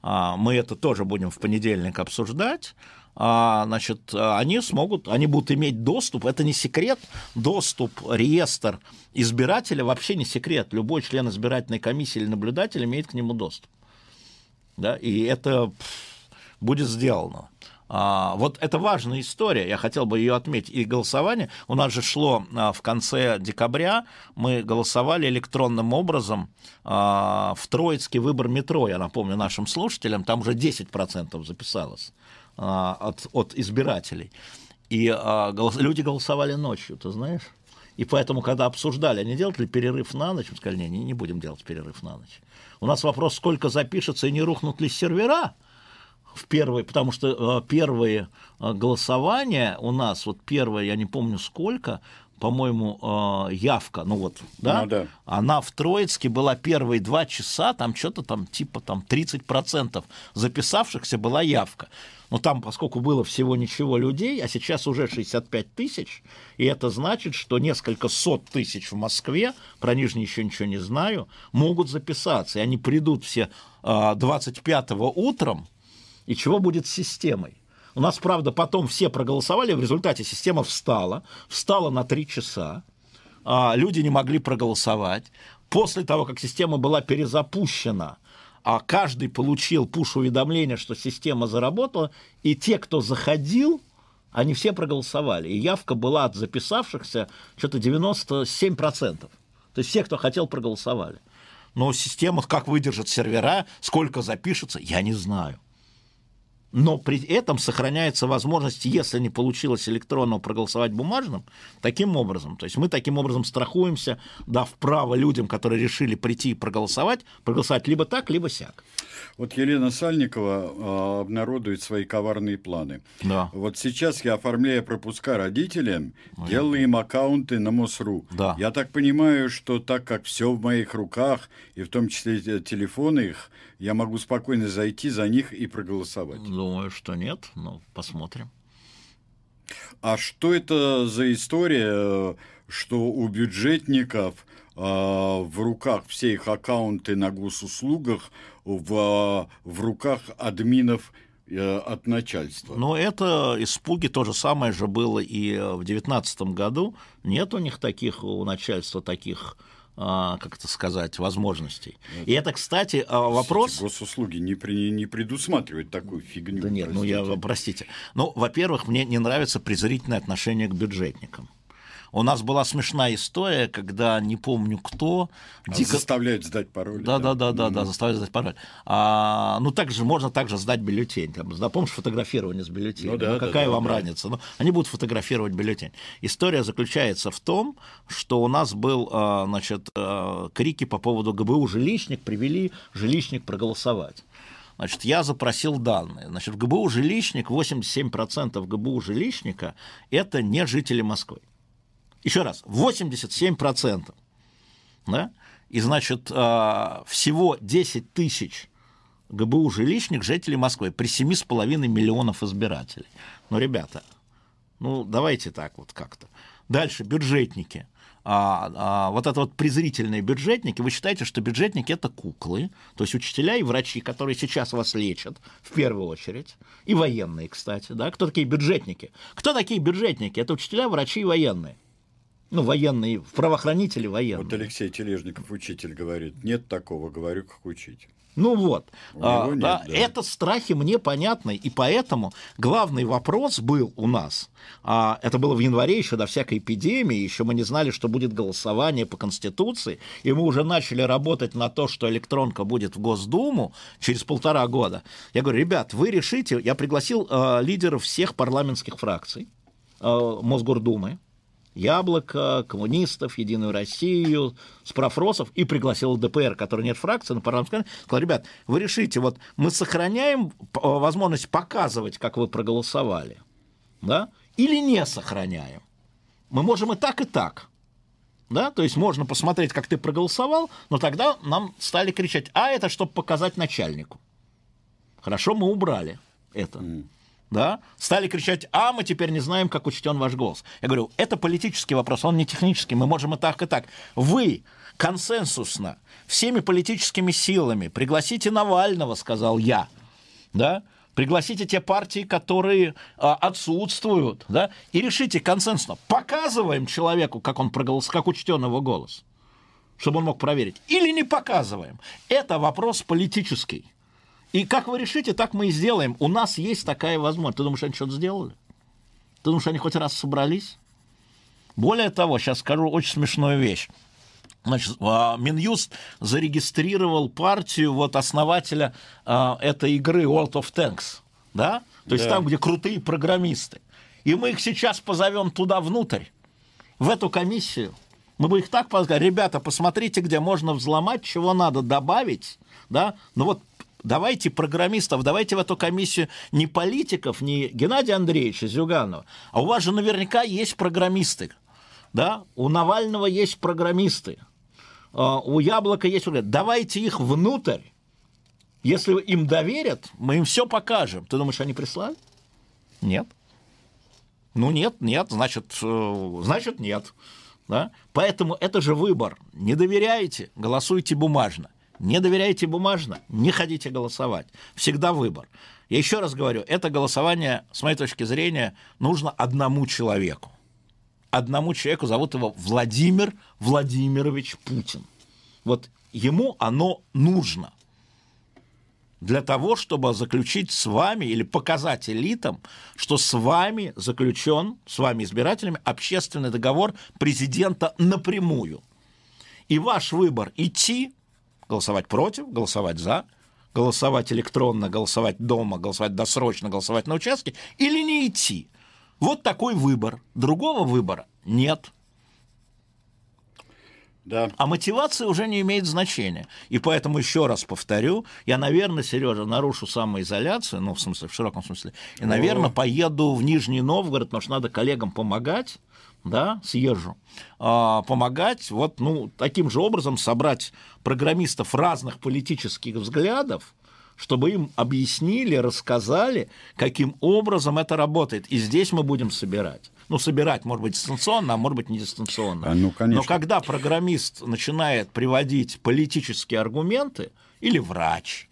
А, мы это тоже будем в понедельник обсуждать значит, они смогут, они будут иметь доступ, это не секрет, доступ, реестр избирателя вообще не секрет. Любой член избирательной комиссии или наблюдатель имеет к нему доступ. Да, и это будет сделано. А, вот это важная история, я хотел бы ее отметить. И голосование у нас же шло а, в конце декабря, мы голосовали электронным образом а, в Троицкий выбор метро, я напомню нашим слушателям, там уже 10% записалось. А, от, от избирателей. И а, голос, люди голосовали ночью, ты знаешь? И поэтому, когда обсуждали, они делают ли перерыв на ночь, мы сказали, не, не, будем делать перерыв на ночь. У нас вопрос, сколько запишется и не рухнут ли сервера в первые, потому что э, первые голосования у нас, вот первое, я не помню сколько, по-моему, явка, ну вот, да? Ну, да, она в Троицке была первые два часа, там что-то там типа там 30% записавшихся была явка. Но там, поскольку было всего ничего людей, а сейчас уже 65 тысяч, и это значит, что несколько сот тысяч в Москве, про Нижний еще ничего не знаю, могут записаться, и они придут все 25-го а, утром, и чего будет с системой? У нас, правда, потом все проголосовали, в результате система встала, встала на три часа, а люди не могли проголосовать. После того, как система была перезапущена, а каждый получил пуш-уведомление, что система заработала, и те, кто заходил, они все проголосовали. И явка была от записавшихся что-то 97%. То есть все, кто хотел, проголосовали. Но система, как выдержит сервера, сколько запишется, я не знаю но при этом сохраняется возможность, если не получилось электронно проголосовать бумажным, таким образом. То есть мы таким образом страхуемся, дав право людям, которые решили прийти и проголосовать, проголосовать либо так, либо сяк. Вот Елена Сальникова э, обнародует свои коварные планы. Да. Вот сейчас я оформляю пропуска родителям, Ой. делаю им аккаунты на МОСРУ. Да. Я так понимаю, что так как все в моих руках, и в том числе телефоны их, я могу спокойно зайти за них и проголосовать. Думаю, что нет, но посмотрим. А что это за история, что у бюджетников э, в руках все их аккаунты на госуслугах, в, в руках админов э, от начальства. Но это испуги то же самое же было и в 2019 году. Нет у них таких, у начальства таких а, как это сказать, возможностей. И это, кстати, а, вопрос... Госуслуги не, при, не предусматривают такую фигню. Да нет, простите. ну я, простите. Ну, во-первых, мне не нравится презрительное отношение к бюджетникам. У нас была смешная история, когда не помню кто. А дико... Заставляют сдать пароль. Да, да, да, да, да, да заставляют сдать пароль. А, ну, также можно также сдать бюллетень. Там, помнишь фотографирование с бюллетенем? Ну, да, ну, какая да, вам да. разница? Ну, они будут фотографировать бюллетень. История заключается в том, что у нас был, а, значит, а, крики по поводу ГБУ жилищник, привели жилищник проголосовать. Значит, я запросил данные. Значит, в ГБУ жилищник, 87% ГБУ жилищника – это не жители Москвы. Еще раз, 87%. Да? И, значит, а, всего 10 тысяч ГБУ жилищник жителей Москвы при 7,5 миллионов избирателей. Ну, ребята, ну, давайте так вот как-то. Дальше, бюджетники – а, а, вот это вот презрительные бюджетники, вы считаете, что бюджетники это куклы, то есть учителя и врачи, которые сейчас вас лечат в первую очередь, и военные, кстати, да, кто такие бюджетники? Кто такие бюджетники? Это учителя, врачи и военные. Ну, военные, правоохранители военные. Вот Алексей Тележников, учитель, говорит, нет такого, говорю, как учитель. Ну вот, а, нет, да, да. это страхи мне понятны, и поэтому главный вопрос был у нас, а, это было в январе еще до всякой эпидемии, еще мы не знали, что будет голосование по Конституции, и мы уже начали работать на то, что электронка будет в Госдуму через полтора года. Я говорю, ребят, вы решите, я пригласил а, лидеров всех парламентских фракций а, Мосгордумы, Яблоко, коммунистов, Единую Россию, справросов и пригласил ДПР, который нет фракции, на парламент сказал, ребят, вы решите, вот мы сохраняем возможность показывать, как вы проголосовали, да, или не сохраняем. Мы можем и так, и так. Да? То есть можно посмотреть, как ты проголосовал, но тогда нам стали кричать, а это чтобы показать начальнику. Хорошо, мы убрали это. Mm да, стали кричать, а мы теперь не знаем, как учтен ваш голос. Я говорю, это политический вопрос, он не технический, мы можем и так, и так. Вы консенсусно, всеми политическими силами пригласите Навального, сказал я, да, пригласите те партии, которые а, отсутствуют, да, и решите консенсусно, показываем человеку, как он проголосовал, как учтен его голос, чтобы он мог проверить, или не показываем. Это вопрос политический. И как вы решите, так мы и сделаем. У нас есть такая возможность. Ты думаешь, они что-то сделали? Ты думаешь, они хоть раз собрались? Более того, сейчас скажу очень смешную вещь. Значит, а, Минюст зарегистрировал партию вот основателя а, этой игры World of Tanks, да? То есть да. там, где крутые программисты. И мы их сейчас позовем туда внутрь, в эту комиссию. Мы бы их так позвали, ребята, посмотрите, где можно взломать, чего надо добавить, да? Ну вот давайте программистов, давайте в эту комиссию не политиков, не Геннадия Андреевича Зюганова, а у вас же наверняка есть программисты, да, у Навального есть программисты, а, у Яблока есть давайте их внутрь, если им доверят, мы им все покажем. Ты думаешь, они прислали? Нет. Ну нет, нет, значит, э, значит нет. Да? Поэтому это же выбор. Не доверяете, голосуйте бумажно. Не доверяйте бумажно, не ходите голосовать. Всегда выбор. Я еще раз говорю, это голосование, с моей точки зрения, нужно одному человеку. Одному человеку, зовут его Владимир Владимирович Путин. Вот ему оно нужно для того, чтобы заключить с вами или показать элитам, что с вами заключен, с вами избирателями, общественный договор президента напрямую. И ваш выбор идти голосовать против, голосовать за, голосовать электронно, голосовать дома, голосовать досрочно, голосовать на участке или не идти. Вот такой выбор. Другого выбора нет. Да. А мотивация уже не имеет значения. И поэтому еще раз повторю, я, наверное, Сережа, нарушу самоизоляцию, ну, в смысле, в широком смысле, и, наверное, поеду в Нижний Новгород, потому что надо коллегам помогать, да, съезжу, а, помогать вот, ну, таким же образом собрать программистов разных политических взглядов, чтобы им объяснили, рассказали, каким образом это работает. И здесь мы будем собирать. Ну, собирать, может быть, дистанционно, а может быть, не дистанционно. А, ну, конечно. Но когда программист начинает приводить политические аргументы, или врач,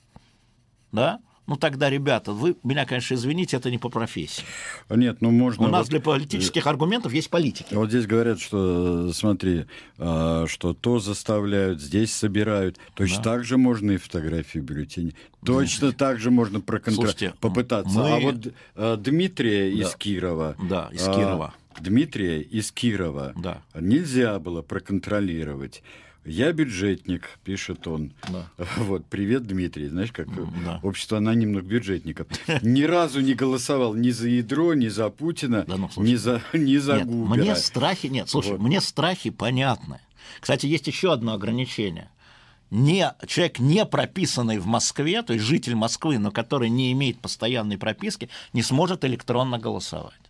да, ну тогда, ребята, вы меня, конечно, извините, это не по профессии. Нет, ну можно... У нас вот... для политических аргументов есть политики. Вот здесь говорят, что, смотри, а, что то заставляют, здесь собирают. Точно да. так же можно и фотографии бюллетеней. Точно да. так же можно проконтролировать, попытаться. Мы... А вот а, Дмитрия да. из Кирова... Да, из Кирова. Дмитрия из Кирова да. нельзя было проконтролировать. Я бюджетник, пишет он. Да. Вот, привет, Дмитрий. Знаешь, как да. общество анонимных бюджетников. Ни разу не голосовал ни за ядро, ни за Путина, да, ну, ни за, ни за нет, Губера. Мне страхи, нет, слушай, вот. мне страхи понятны. Кстати, есть еще одно ограничение. не, человек, не прописанный в Москве, то есть житель Москвы, но который не имеет постоянной прописки, не сможет электронно голосовать.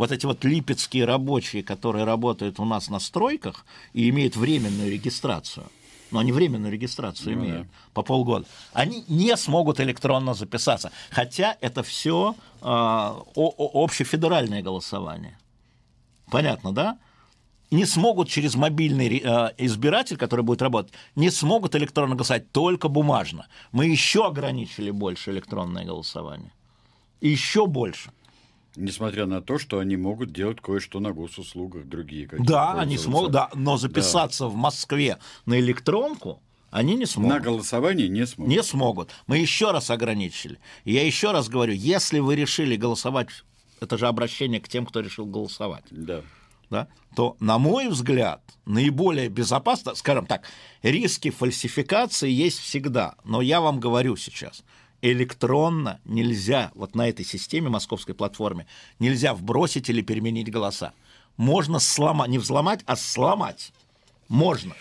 Вот эти вот липецкие рабочие, которые работают у нас на стройках и имеют временную регистрацию, но они временную регистрацию ну, имеют да. по полгода, они не смогут электронно записаться. Хотя это все э, общефедеральное голосование. Понятно, да? не смогут через мобильный э, избиратель, который будет работать, не смогут электронно голосовать, только бумажно. Мы еще ограничили больше электронное голосование. Еще больше. Несмотря на то, что они могут делать кое-что на госуслугах, другие Да, они смогут, да, но записаться да. в Москве на электронку они не смогут. На голосование не смогут. Не смогут. Мы еще раз ограничили. Я еще раз говорю, если вы решили голосовать, это же обращение к тем, кто решил голосовать. Да да, то, на мой взгляд, наиболее безопасно, скажем так, риски фальсификации есть всегда. Но я вам говорю сейчас, электронно нельзя, вот на этой системе, московской платформе, нельзя вбросить или переменить голоса. Можно сломать, не взломать, а сломать. Можно.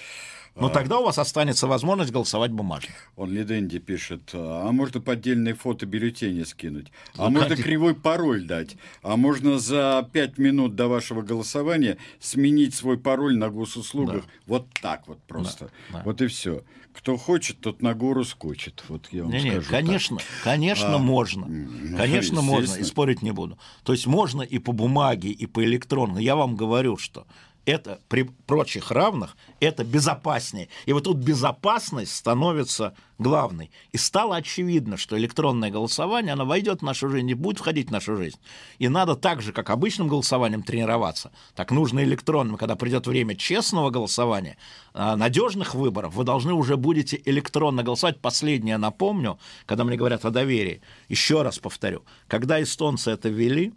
Но а... тогда у вас останется возможность голосовать бумажно. Он Лиденди пишет, а можно поддельные фото бюллетени скинуть, а ну, можно как... кривой пароль дать, а можно за пять минут до вашего голосования сменить свой пароль на госуслугах. Да. Вот так вот просто. Да, да. Вот и все. Кто хочет, тот на гору скочит. Вот я вам не, скажу. Нет, конечно, так. конечно а, можно. Ну, конечно можно, и спорить не буду. То есть можно и по бумаге, и по электронно. Я вам говорю, что это при прочих равных, это безопаснее. И вот тут безопасность становится главной. И стало очевидно, что электронное голосование, оно войдет в нашу жизнь, не будет входить в нашу жизнь. И надо так же, как обычным голосованием тренироваться, так нужно электронным. Когда придет время честного голосования, а, надежных выборов, вы должны уже будете электронно голосовать. Последнее напомню, когда мне говорят о доверии, еще раз повторю, когда эстонцы это ввели,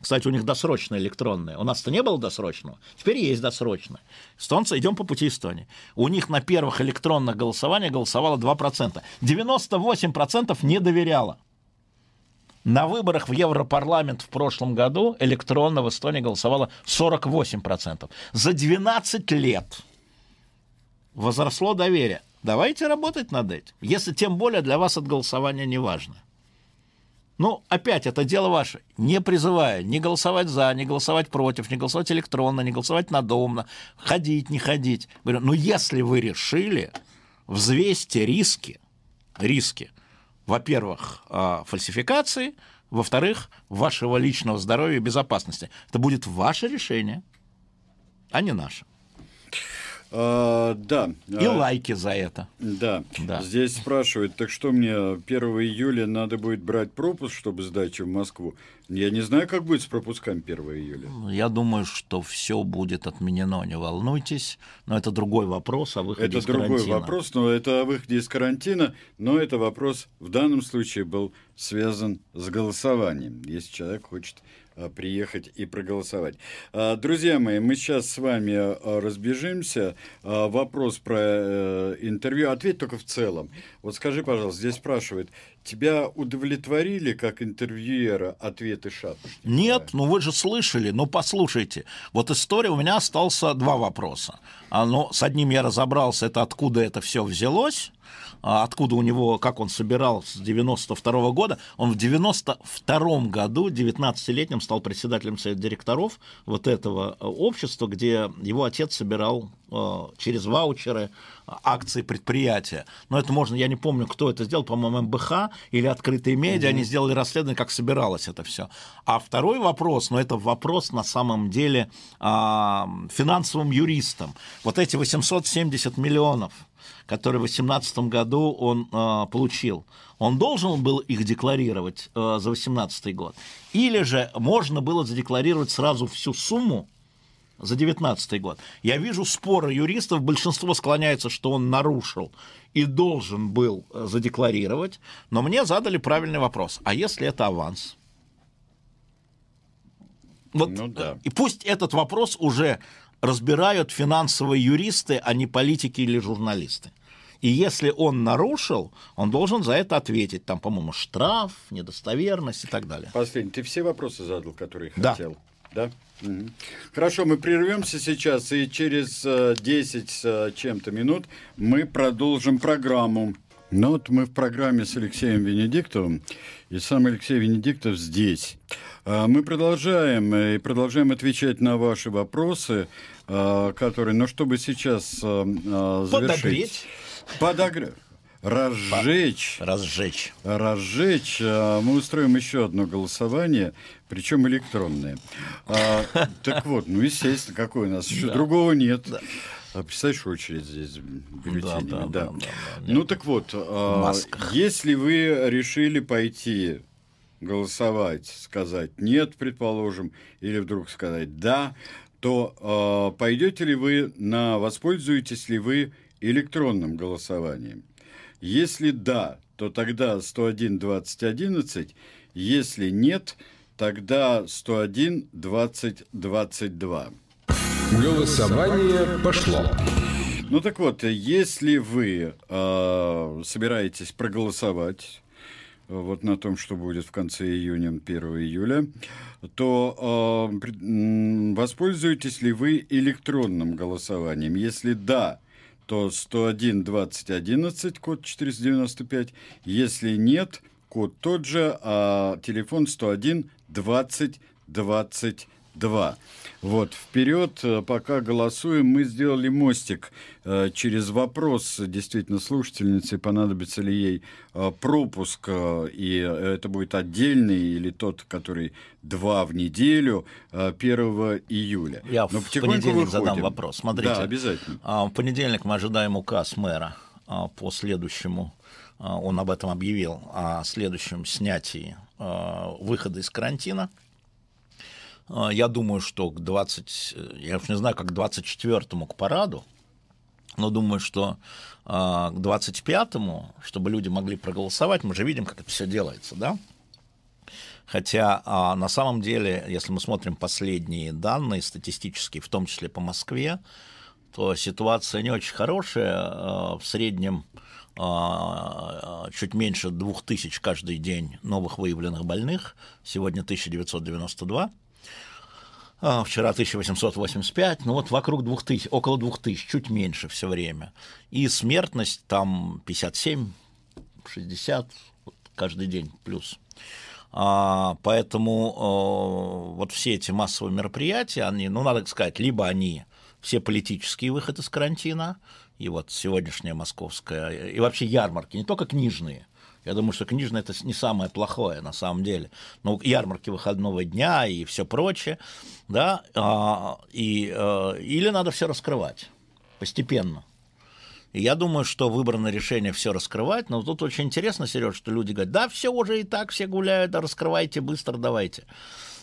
кстати, у них досрочное электронное. У нас-то не было досрочного. Теперь есть досрочное. Эстонцы, идем по пути Эстонии. У них на первых электронных голосованиях голосовало 2%. 98% не доверяло. На выборах в Европарламент в прошлом году электронно в Эстонии голосовало 48%. За 12 лет возросло доверие. Давайте работать над этим. Если тем более для вас это голосование не важно. Ну, опять, это дело ваше. Не призывая не голосовать за, не голосовать против, не голосовать электронно, не голосовать надомно, ходить, не ходить. Говорю, ну, если вы решили, взвесьте риски, риски, во-первых, а, фальсификации, во-вторых, вашего личного здоровья и безопасности. Это будет ваше решение, а не наше. А, да. И а, лайки за это. Да. да. Здесь спрашивают, так что мне 1 июля надо будет брать пропуск, чтобы сдать в Москву? Я не знаю, как будет с пропусками 1 июля. Ну, я думаю, что все будет отменено, не волнуйтесь. Но это другой вопрос о выходе это из карантина. Это другой вопрос, но это о выходе из карантина, но это вопрос в данном случае был связан с голосованием. Если человек хочет приехать и проголосовать. А, друзья мои, мы сейчас с вами э, разбежимся. А, вопрос про э, интервью. Ответь только в целом. Вот скажи, пожалуйста, здесь спрашивают, тебя удовлетворили как интервьюера ответы Шапошникова? Нет, ну вы же слышали, ну послушайте. Вот история, у меня остался два вопроса. А, ну, с одним я разобрался, это откуда это все взялось. А откуда у него, как он собирал с 92 -го года. Он в 92 году, 19-летним, стал председателем совета директоров вот этого э, общества, где его отец собирал э, через ваучеры акции предприятия. Но это можно, я не помню, кто это сделал, по-моему, МБХ или открытые медиа, mm-hmm. они сделали расследование, как собиралось это все. А второй вопрос, но это вопрос на самом деле а, финансовым юристам. Вот эти 870 миллионов, который в 2018 году он э, получил, он должен был их декларировать э, за 2018 год? Или же можно было задекларировать сразу всю сумму за 2019 год? Я вижу споры юристов, большинство склоняется, что он нарушил и должен был э, задекларировать, но мне задали правильный вопрос. А если это аванс? Вот, ну, да. И пусть этот вопрос уже разбирают финансовые юристы, а не политики или журналисты. И если он нарушил, он должен за это ответить. Там, по-моему, штраф, недостоверность и так далее. Последний. Ты все вопросы задал, которые да. хотел? Да? Угу. Хорошо, мы прервемся сейчас, и через 10 с э, чем-то минут мы продолжим программу. Ну вот мы в программе с Алексеем Венедиктовым, и сам Алексей Венедиктов здесь. А, мы продолжаем э, и продолжаем отвечать на ваши вопросы, а, которые, ну, чтобы сейчас завершить... Подогреть. Подогреть разжечь, разжечь, разжечь, а, мы устроим еще одно голосование, причем электронное. А, так вот, ну естественно, какой у нас еще да. другого нет. Да. А представляешь, очередь здесь бюллетенями. Да, да, да. Да, да, да, ну так вот, а, если вы решили пойти голосовать, сказать нет, предположим, или вдруг сказать да, то э, пойдете ли вы на, воспользуетесь ли вы электронным голосованием? Если да, то тогда 101 20 11, если нет, тогда 101 20 22. Голосование пошло. Ну так вот, если вы э, собираетесь проголосовать вот на том, что будет в конце июня, 1 июля, то э, воспользуетесь ли вы электронным голосованием? Если да, то 101 20 11, код 495. Если нет, код тот же, а телефон 101 20 22. Вот, вперед, э, пока голосуем, мы сделали мостик э, через вопрос, действительно, слушательницы, понадобится ли ей э, пропуск, э, и это будет отдельный или тот, который два в неделю, э, 1 июля. Я Но в понедельник выходим. задам вопрос. Смотрите, да, обязательно. А, в понедельник мы ожидаем указ мэра а, по следующему, а, он об этом объявил, о следующем снятии выхода из карантина – я думаю, что к 20, я уж не знаю, как к 24-му, к параду, но думаю, что а, к 25-му, чтобы люди могли проголосовать, мы же видим, как это все делается, да? Хотя а, на самом деле, если мы смотрим последние данные статистические, в том числе по Москве, то ситуация не очень хорошая. В среднем чуть меньше 2000 каждый день новых выявленных больных. Сегодня 1992. А, вчера 1885, ну вот вокруг 2000, около 2000, чуть меньше все время. И смертность там 57, 60 вот, каждый день плюс. А, поэтому а, вот все эти массовые мероприятия, они, ну, надо сказать, либо они все политические выходы из карантина, и вот сегодняшняя московская, и вообще ярмарки, не только книжные – я думаю, что книжное это не самое плохое на самом деле. Ну, ярмарки выходного дня и все прочее, да, а, и, а, или надо все раскрывать постепенно. И я думаю, что выбрано решение все раскрывать, но тут очень интересно, Сереж, что люди говорят, да, все уже и так, все гуляют, да раскрывайте быстро, давайте.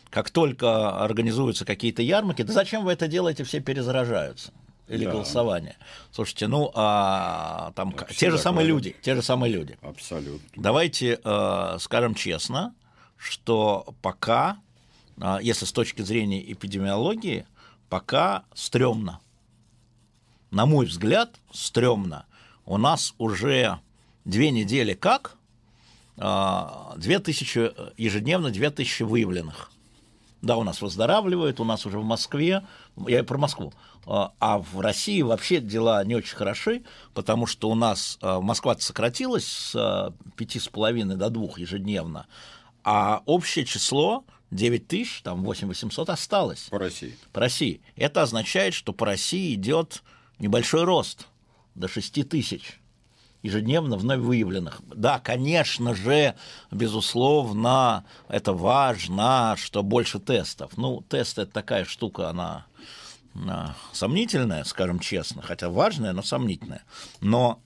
Как только организуются какие-то ярмарки, да зачем вы это делаете, все перезаражаются или да. голосование. Слушайте, ну а там Вообще те же самые люди, те же самые люди. Абсолютно. Давайте э, скажем честно, что пока, э, если с точки зрения эпидемиологии, пока стрёмно. На мой взгляд, стрёмно. У нас уже две недели как, э, две тысячи ежедневно две тысячи выявленных. Да, у нас выздоравливают, у нас уже в Москве, я про Москву, а, а в России вообще дела не очень хороши, потому что у нас а, Москва сократилась с пяти с половиной до двух ежедневно, а общее число 9 тысяч, там 8 800 осталось. По России. По России. Это означает, что по России идет небольшой рост до 6 тысяч ежедневно вновь выявленных. Да, конечно же, безусловно, это важно, что больше тестов. Ну, тест – это такая штука, она сомнительная, скажем честно, хотя важная, но сомнительная. Но,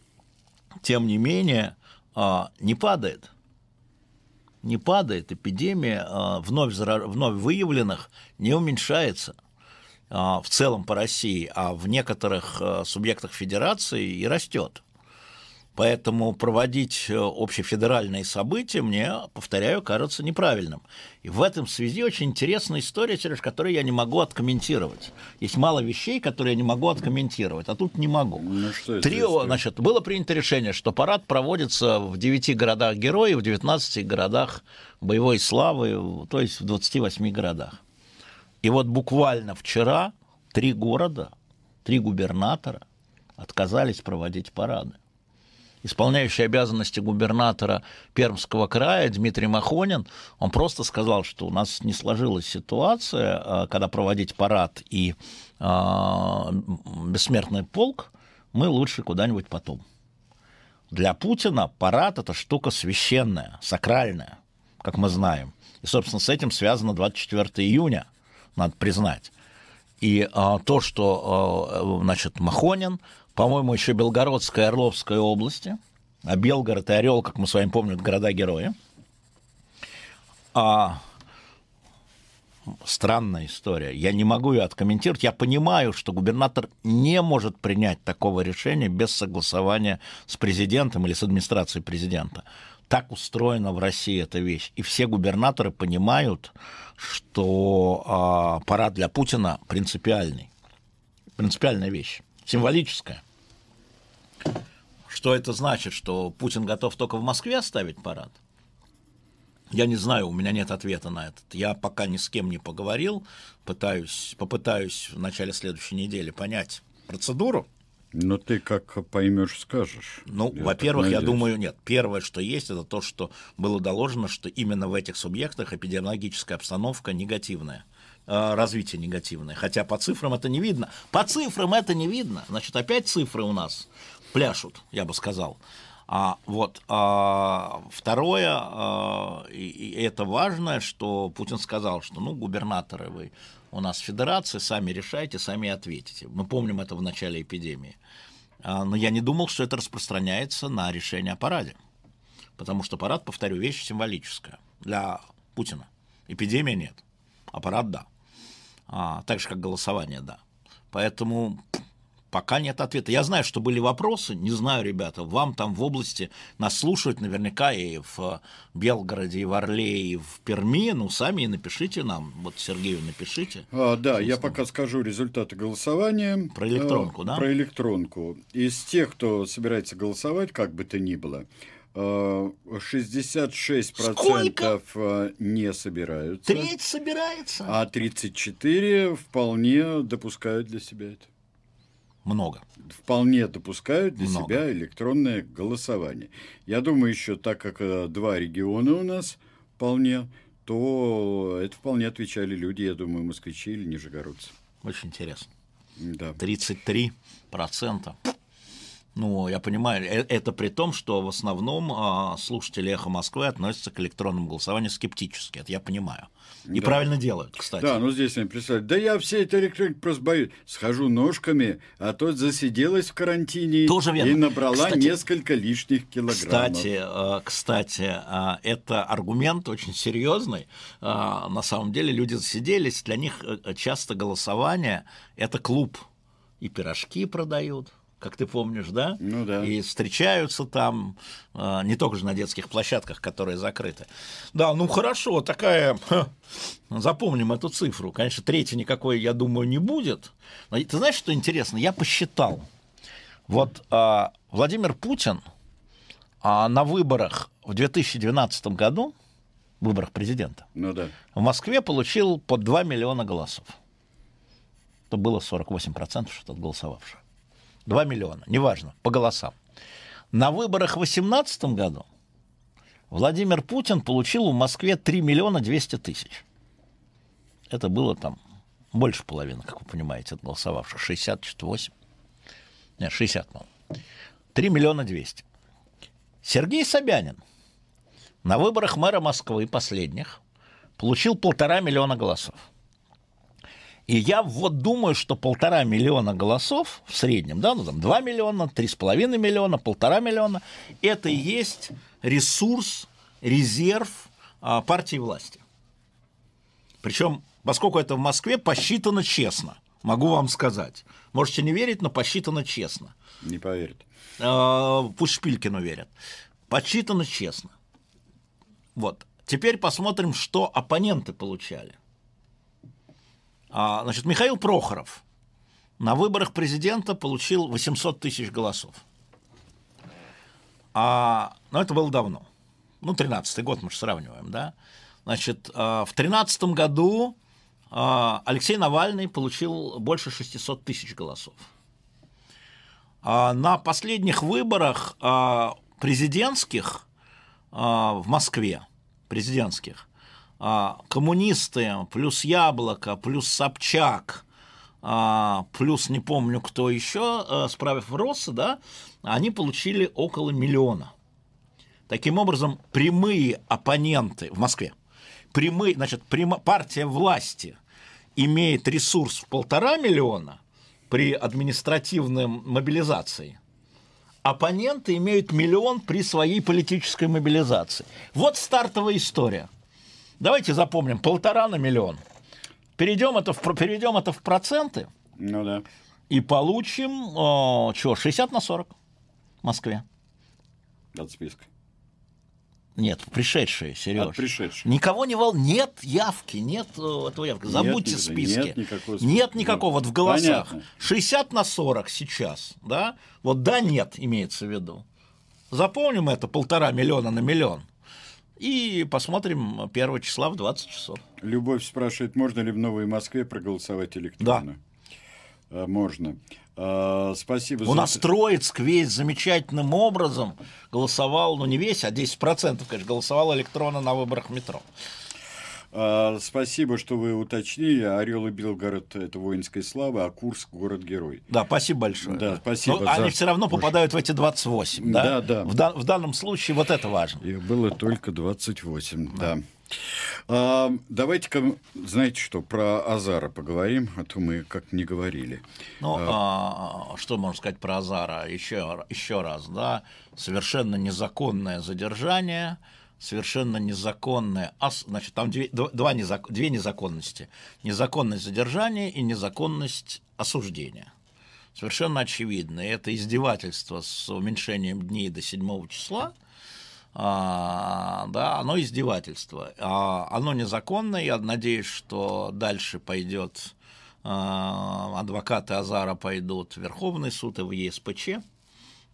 тем не менее, а, не падает. Не падает. Эпидемия а, вновь, вновь выявленных не уменьшается а, в целом по России, а в некоторых субъектах федерации и растет. Поэтому проводить э, общефедеральные события мне, повторяю, кажется неправильным. И в этом связи очень интересная история, Сереж, которую я не могу откомментировать. Есть мало вещей, которые я не могу откомментировать, а тут не могу. Ну, что Трио, значит, было принято решение, что парад проводится в 9 городах героев, в 19 городах боевой славы, то есть в 28 городах. И вот буквально вчера три города, три губернатора отказались проводить парады. Исполняющий обязанности губернатора Пермского края Дмитрий Махонин, он просто сказал, что у нас не сложилась ситуация, а, когда проводить парад и э, бессмертный полк, мы лучше куда-нибудь потом. Для Путина парад – это штука священная, сакральная, как мы знаем. И, собственно, с этим связано 24 июня, надо признать. И а, то, что, а, значит, Махонин, по-моему, еще Белгородская и Орловская области, а Белгород и Орел, как мы с вами помним, города-герои, а, странная история. Я не могу ее откомментировать. Я понимаю, что губернатор не может принять такого решения без согласования с президентом или с администрацией президента. Так устроена в России эта вещь. И все губернаторы понимают, что а, парад для Путина принципиальный. Принципиальная вещь, символическая. Что это значит, что Путин готов только в Москве оставить парад? Я не знаю, у меня нет ответа на этот. Я пока ни с кем не поговорил, пытаюсь, попытаюсь в начале следующей недели понять процедуру. Но ты как поймешь, скажешь. Ну, во-первых, я думаю, нет. Первое, что есть, это то, что было доложено, что именно в этих субъектах эпидемиологическая обстановка негативная э, развитие негативное. Хотя по цифрам это не видно. По цифрам это не видно. Значит, опять цифры у нас пляшут, я бы сказал. А, вот, а, второе, а, и, и это важное, что Путин сказал, что ну, губернаторы вы у нас федерации, сами решайте, сами ответите. Мы помним это в начале эпидемии. А, но я не думал, что это распространяется на решение о параде. Потому что парад, повторю, вещь символическая для Путина. Эпидемия нет, а парад да. А, так же, как голосование да. Поэтому Пока нет ответа. Я знаю, что были вопросы, не знаю, ребята, вам там в области нас слушают наверняка и в Белгороде, и в Орле, и в Перми, ну, сами и напишите нам, вот Сергею напишите. А, да, я пока скажу результаты голосования. Про электронку, а, да? Про электронку. Из тех, кто собирается голосовать, как бы то ни было, 66% э, Сколько? Э, не собираются. Треть собирается. А 34 вполне допускают для себя это много. Вполне допускают для много. себя электронное голосование. Я думаю, еще так как э, два региона у нас вполне, то это вполне отвечали люди, я думаю, москвичи или нижегородцы. Очень интересно. Да. 33 процента. Ну, я понимаю, э, это при том, что в основном а, слушатели «Эхо Москвы» относятся к электронному голосованию скептически. Это я понимаю. И да. правильно делают, кстати. Да, ну здесь они представляют. Да я все эти электроники просто боюсь. Схожу ножками, а то засиделась в карантине Тоже верно. и набрала кстати, несколько лишних килограммов. Кстати, э, кстати, э, это аргумент очень серьезный. На самом деле люди засиделись, для них часто голосование – это клуб. И пирожки продают, как ты помнишь, да? Ну да. И встречаются там, а, не только же на детских площадках, которые закрыты. Да, ну хорошо, такая, запомним эту цифру. Конечно, третьей никакой, я думаю, не будет. Но ты знаешь, что интересно? Я посчитал. Вот а, Владимир Путин а, на выборах в 2012 году, выборах президента, ну да. в Москве получил по 2 миллиона голосов. Это было 48% что-то голосовавших. 2 миллиона, неважно, по голосам. На выборах в 2018 году Владимир Путин получил в Москве 3 миллиона 200 тысяч. Это было там больше половины, как вы понимаете, от голосовавших. 68. Нет, 60, по 3 миллиона 200. Сергей Собянин на выборах мэра Москвы последних получил полтора миллиона голосов. И я вот думаю, что полтора миллиона голосов в среднем, да, ну там 2 миллиона, три с половиной миллиона, полтора миллиона, это и есть ресурс, резерв а, партии власти. Причем, поскольку это в Москве, посчитано честно, могу вам сказать. Можете не верить, но посчитано честно. Не поверят. А, пусть Шпилькину верят. Подсчитано честно. Вот. Теперь посмотрим, что оппоненты получали – а, значит, Михаил Прохоров на выборах президента получил 800 тысяч голосов. А, но это было давно. Ну, 13-й год мы же сравниваем, да? Значит, а, в 13 году а, Алексей Навальный получил больше 600 тысяч голосов. На последних выборах президентских в Москве, президентских, коммунисты плюс Яблоко, плюс Собчак, плюс не помню кто еще, справив Росса, да, они получили около миллиона. Таким образом, прямые оппоненты в Москве, прямые, значит, прямо, партия власти имеет ресурс в полтора миллиона при административной мобилизации, оппоненты имеют миллион при своей политической мобилизации. Вот стартовая история. Давайте запомним, полтора на миллион. Перейдем это в, перейдем это в проценты. Ну да. И получим, о, что, 60 на 40 в Москве. От списка. Нет, пришедшие, Сереж. пришедшие. Никого не вол... Нет явки, нет э, этого явки. Забудьте нет, списки. Нет никакого. Нет никакого. Вот в голосах. Понятно. 60 на 40 сейчас, да? Вот да, нет, имеется в виду. Запомним это, полтора миллиона на миллион. И посмотрим 1 числа в 20 часов. Любовь спрашивает, можно ли в Новой Москве проголосовать электронно? Да. Можно. А, спасибо. У за... нас Троицк весь замечательным образом голосовал, ну не весь, а 10%, конечно, голосовал электронно на выборах метро. А, спасибо, что вы уточнили. Орел и Белгород – это воинская слава, а Курск – город-герой. Да, спасибо большое. Да, спасибо. Но за... они все равно попадают в эти 28, да? Да, да. В, да, в данном случае вот это важно. Их было только 28, да. да. А, давайте-ка, знаете что, про Азара поговорим, а то мы как не говорили. Ну, а... А, что можно сказать про Азара? Еще, еще раз, да, совершенно незаконное задержание, совершенно незаконное, значит, там две, два незак, две незаконности. Незаконность задержания и незаконность осуждения. Совершенно очевидно. И это издевательство с уменьшением дней до 7 числа – а, да, оно издевательство. А, оно незаконное, я надеюсь, что дальше пойдет а, адвокаты Азара пойдут в Верховный суд и в ЕСПЧ,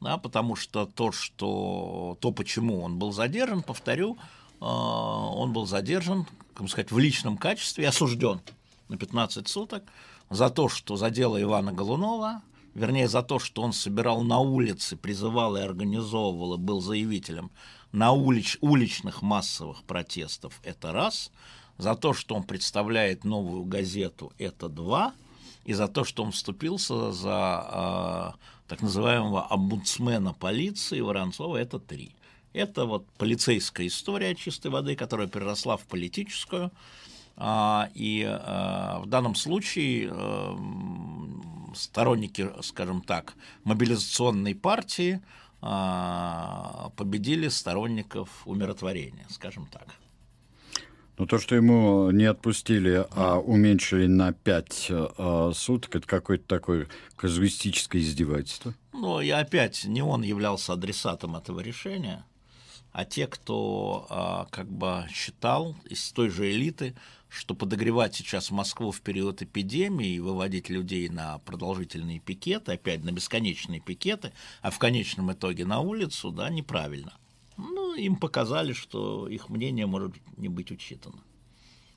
да, потому что то, что, то, почему он был задержан, повторю, а, он был задержан, как сказать, в личном качестве, осужден на 15 суток за то, что за дело Ивана Голунова, вернее, за то, что он собирал на улице, призывал и организовывал, и был заявителем на улич, уличных массовых протестов – это раз, за то, что он представляет новую газету – это два, и за то, что он вступился за э, так называемого омбудсмена полиции Воронцова – это три. Это вот полицейская история чистой воды, которая переросла в политическую, а, и а, в данном случае а, сторонники, скажем так, мобилизационной партии победили сторонников умиротворения, скажем так. Ну, то, что ему не отпустили, а уменьшили на пять а, суток, это какое-то такое казуистическое издевательство. Ну, и опять, не он являлся адресатом этого решения, а те, кто а, как бы считал из той же элиты, что подогревать сейчас Москву в период эпидемии и выводить людей на продолжительные пикеты, опять на бесконечные пикеты, а в конечном итоге на улицу, да, неправильно. Ну, им показали, что их мнение может не быть учитано.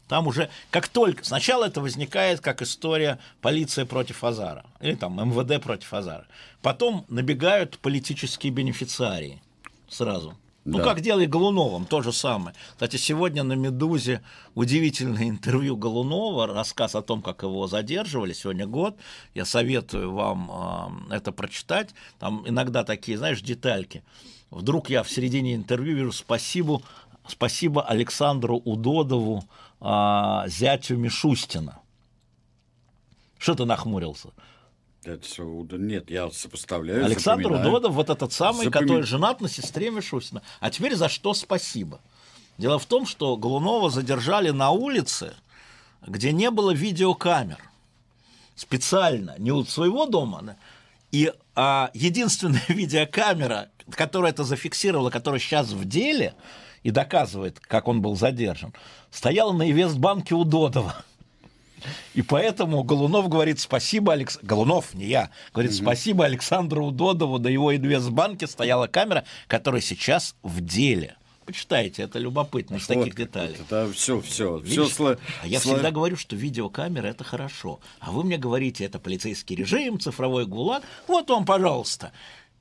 Там уже, как только, сначала это возникает как история полиция против Азара, или там МВД против Азара. Потом набегают политические бенефициарии сразу – ну, да. как делали Голуновым, то же самое. Кстати, сегодня на «Медузе» удивительное интервью Голунова, рассказ о том, как его задерживали, сегодня год. Я советую вам э, это прочитать. Там иногда такие, знаешь, детальки. Вдруг я в середине интервью вижу «Спасибо, спасибо Александру Удодову, э, зятю Мишустина». Что ты нахмурился? Нет, я сопоставляю. Александр запоминаю. Удодов, вот этот самый, Запоми... который женат на сестре Мишустина. А теперь за что спасибо? Дело в том, что Голунова задержали на улице, где не было видеокамер. Специально, не у своего дома. И а, единственная видеокамера, которая это зафиксировала, которая сейчас в деле и доказывает, как он был задержан, стояла на Инвестбанке у Додова. И поэтому Голунов говорит спасибо Алекс... Голунов, не я, говорит угу. спасибо Александру Удодову, до его инвестбанке стояла камера, которая сейчас в деле. Почитайте, это любопытно из таких деталей. Это все, все, Видишь, все. А я всегда говорю, что видеокамера это хорошо. А вы мне говорите, это полицейский режим, цифровой гулаг. Вот он, пожалуйста.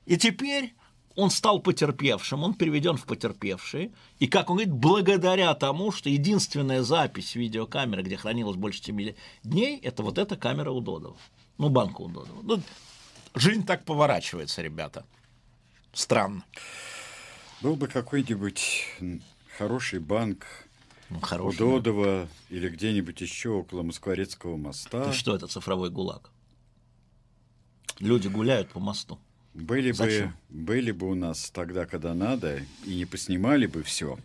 И теперь он стал потерпевшим, он переведен в потерпевшие. И, как он говорит, благодаря тому, что единственная запись видеокамеры, где хранилась больше 7 дней, это вот эта камера у Додова. Ну, банка у Додова. Ну, жизнь так поворачивается, ребята. Странно. Был бы какой-нибудь хороший банк Ну, у хороший. Додова или где-нибудь еще около Москворецкого моста. Это что это цифровой гулаг? Люди гуляют по мосту. Были бы, Зачем? были бы у нас тогда, когда надо, и не поснимали бы все.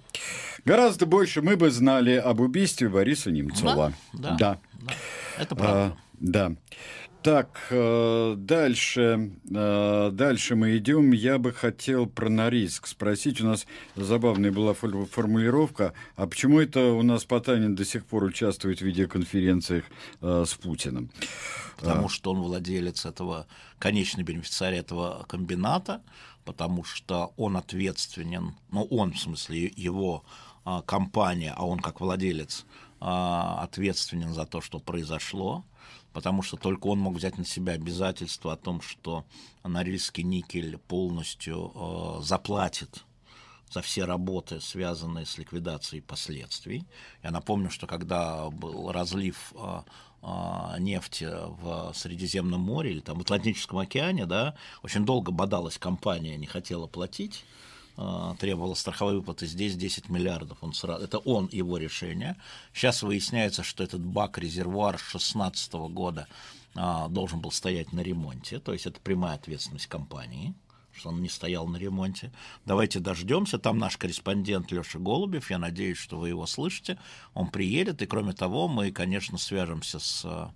Гораздо больше мы бы знали об убийстве Бориса Немцова. Да, да. да. Это правда. А, да. Так, э, дальше, э, дальше мы идем. Я бы хотел про Норильск спросить. У нас забавная была фор- формулировка. А почему это у нас Потанин до сих пор участвует в видеоконференциях э, с Путиным? потому что он владелец этого, конечный бенефициарий этого комбината, потому что он ответственен, ну он в смысле его а, компания, а он как владелец а, ответственен за то, что произошло, потому что только он мог взять на себя обязательство о том, что Норильский никель полностью а, заплатит за все работы, связанные с ликвидацией последствий. Я напомню, что когда был разлив а, а, нефти в Средиземном море или там в Атлантическом океане, да, очень долго бодалась компания, не хотела платить, требовала страховой выплаты здесь 10 миллиардов. Он сразу, это он, его решение. Сейчас выясняется, что этот бак-резервуар с 2016 года а, должен был стоять на ремонте, то есть это прямая ответственность компании что он не стоял на ремонте. Давайте дождемся. Там наш корреспондент Леша Голубев. Я надеюсь, что вы его слышите. Он приедет. И кроме того, мы, конечно, свяжемся с э,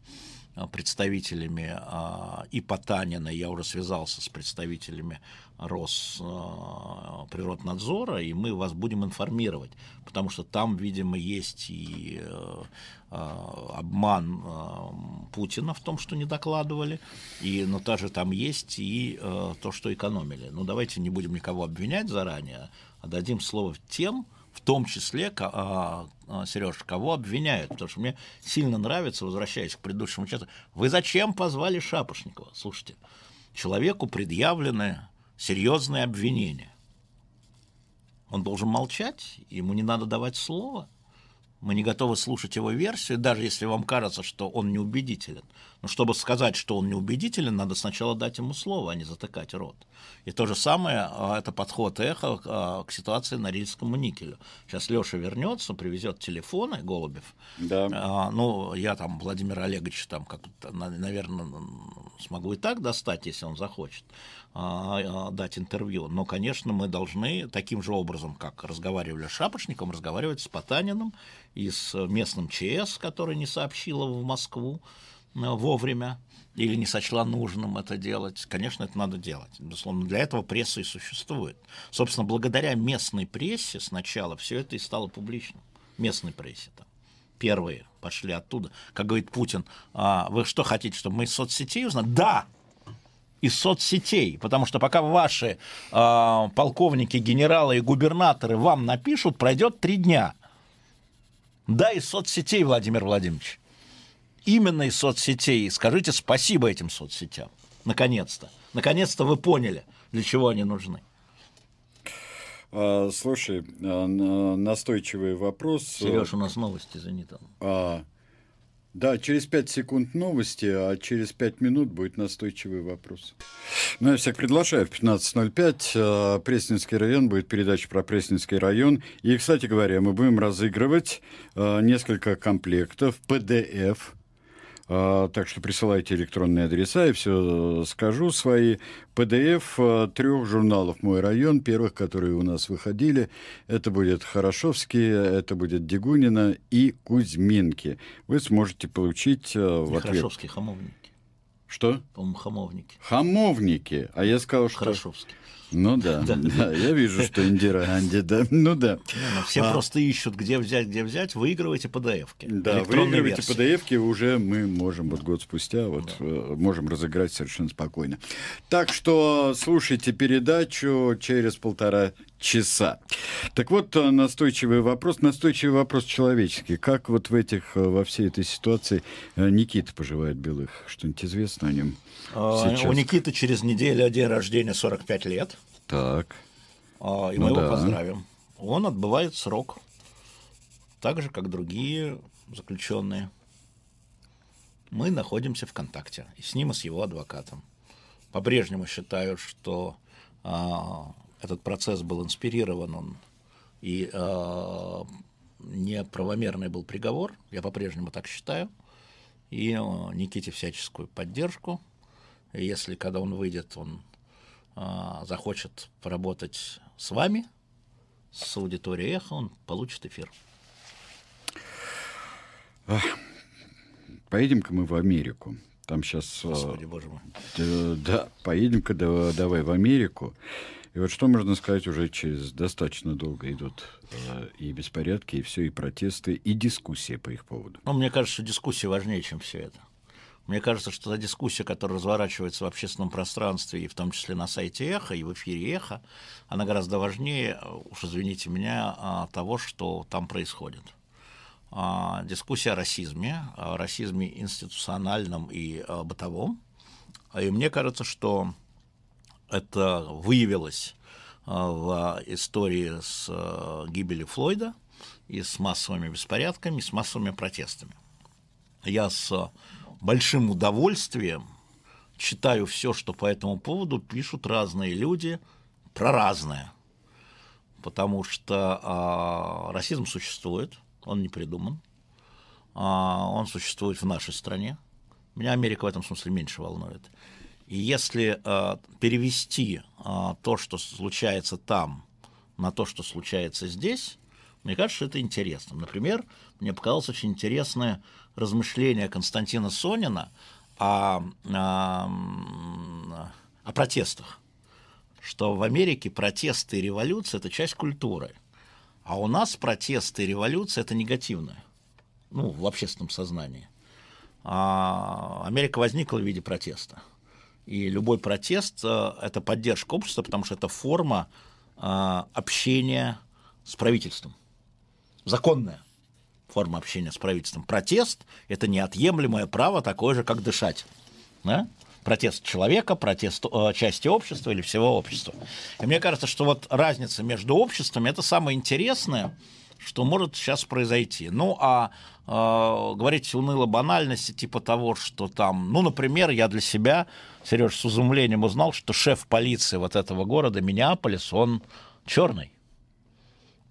представителями э, и Потанина, я уже связался с представителями Росприроднадзора, и мы вас будем информировать, потому что там, видимо, есть и э, э, обман э, Путина в том, что не докладывали, и, но также там есть и э, то, что экономили. Ну, давайте не будем никого обвинять заранее, а дадим слово тем, в том числе, а, а, Сереж, кого обвиняют, потому что мне сильно нравится, возвращаясь к предыдущему чату, вы зачем позвали Шапошникова? Слушайте, человеку предъявлены серьезные обвинения. Он должен молчать, ему не надо давать слово. Мы не готовы слушать его версию, даже если вам кажется, что он неубедителен. Но чтобы сказать, что он неубедителен, надо сначала дать ему слово, а не затыкать рот. И то же самое, а, это подход эхо а, к ситуации на Рильскому никелю. Сейчас Леша вернется, привезет телефоны, Голубев. Да. А, ну, я там Владимир Олегович там как наверное, смогу и так достать, если он захочет а, а, дать интервью. Но, конечно, мы должны таким же образом, как разговаривали с Шапошником, разговаривать с Потаниным и с местным ЧС, который не сообщила в Москву э, вовремя или не сочла нужным это делать. Конечно, это надо делать. Безусловно, для этого пресса и существует. Собственно, благодаря местной прессе сначала все это и стало публичным. Местной прессе там первые пошли оттуда. Как говорит Путин, а, вы что хотите, чтобы мы из соцсетей узнали? Да, из соцсетей, потому что пока ваши а, полковники, генералы и губернаторы вам напишут, пройдет три дня. Да, из соцсетей, Владимир Владимирович. Именно из соцсетей. Скажите спасибо этим соцсетям. Наконец-то. Наконец-то вы поняли, для чего они нужны. А, слушай, а, на- настойчивый вопрос. Сереж, у нас новости, извини там. А, да, через 5 секунд новости, а через 5 минут будет настойчивый вопрос. Ну, я всех приглашаю в 15.05. э, Пресненский район, будет передача про Пресненский район. И, кстати говоря, мы будем разыгрывать э, несколько комплектов PDF. А, Так что присылайте электронные адреса, и все скажу свои. PDF трех журналов «Мой район», первых, которые у нас выходили. Это будет Хорошовский, это будет Дегунина и Кузьминки. Вы сможете получить э, в ответ... Хорошовский, Хамовники. Что? По-моему, Хамовники. Хамовники. А я сказал, что... Хорошовский. Ну да, да. я вижу, что Индира Ганди, да, ну да. Все а... просто ищут, где взять, где взять, выигрывайте PDF-ки. Да, выигрывайте PDF-ки, уже мы можем вот год спустя, вот. Э, можем разыграть совершенно спокойно. Так что слушайте передачу через полтора часа. Так вот, э, настойчивый вопрос, настойчивый вопрос человеческий. Как вот в этих, э, во всей этой ситуации Никита поживает Белых? Что-нибудь известно о нем? А, сейчас? У Никиты через неделю день рождения 45 лет. Так. А, и ну мы да. его поздравим. Он отбывает срок. Так же, как другие заключенные. Мы находимся в контакте и с ним, и с его адвокатом. По-прежнему считаю, что а, этот процесс был инспирирован, он и а, неправомерный был приговор. Я по-прежнему так считаю. И а, Никите всяческую поддержку. И если, когда он выйдет, он а, захочет поработать с вами, с аудиторией эхо, он получит эфир. Поедем-ка мы в Америку. Там сейчас... Господи, боже мой. Да, поедем-ка давай в Америку. И вот что можно сказать, уже через достаточно долго идут э, и беспорядки, и все, и протесты, и дискуссии по их поводу. Ну, мне кажется, дискуссия важнее, чем все это. Мне кажется, что та дискуссия, которая разворачивается в общественном пространстве, и в том числе на сайте Эхо, и в эфире Эхо, она гораздо важнее, уж извините меня, а, того, что там происходит. А, дискуссия о расизме, о расизме институциональном и бытовом. И мне кажется, что это выявилось в истории с гибелью Флойда и с массовыми беспорядками, и с массовыми протестами. Я с большим удовольствием читаю все, что по этому поводу пишут разные люди про разное. Потому что а, расизм существует, он не придуман, а, он существует в нашей стране. Меня Америка в этом смысле меньше волнует. И если а, перевести а, то, что случается там, на то, что случается здесь, мне кажется, это интересно. Например, мне показалось очень интересное размышление Константина Сонина о, о, о протестах, что в Америке протесты и революция – это часть культуры, а у нас протесты и революция – это негативное, ну, в общественном сознании. А Америка возникла в виде протеста. И любой протест э, – это поддержка общества, потому что это форма э, общения с правительством. Законная форма общения с правительством. Протест – это неотъемлемое право, такое же, как дышать. Да? Протест человека, протест э, части общества или всего общества. И мне кажется, что вот разница между обществами – это самое интересное, что может сейчас произойти. Ну, а э, говорить уныло банальности типа того, что там, ну, например, я для себя, Сереж, с изумлением узнал, что шеф полиции вот этого города, Миннеаполис, он черный.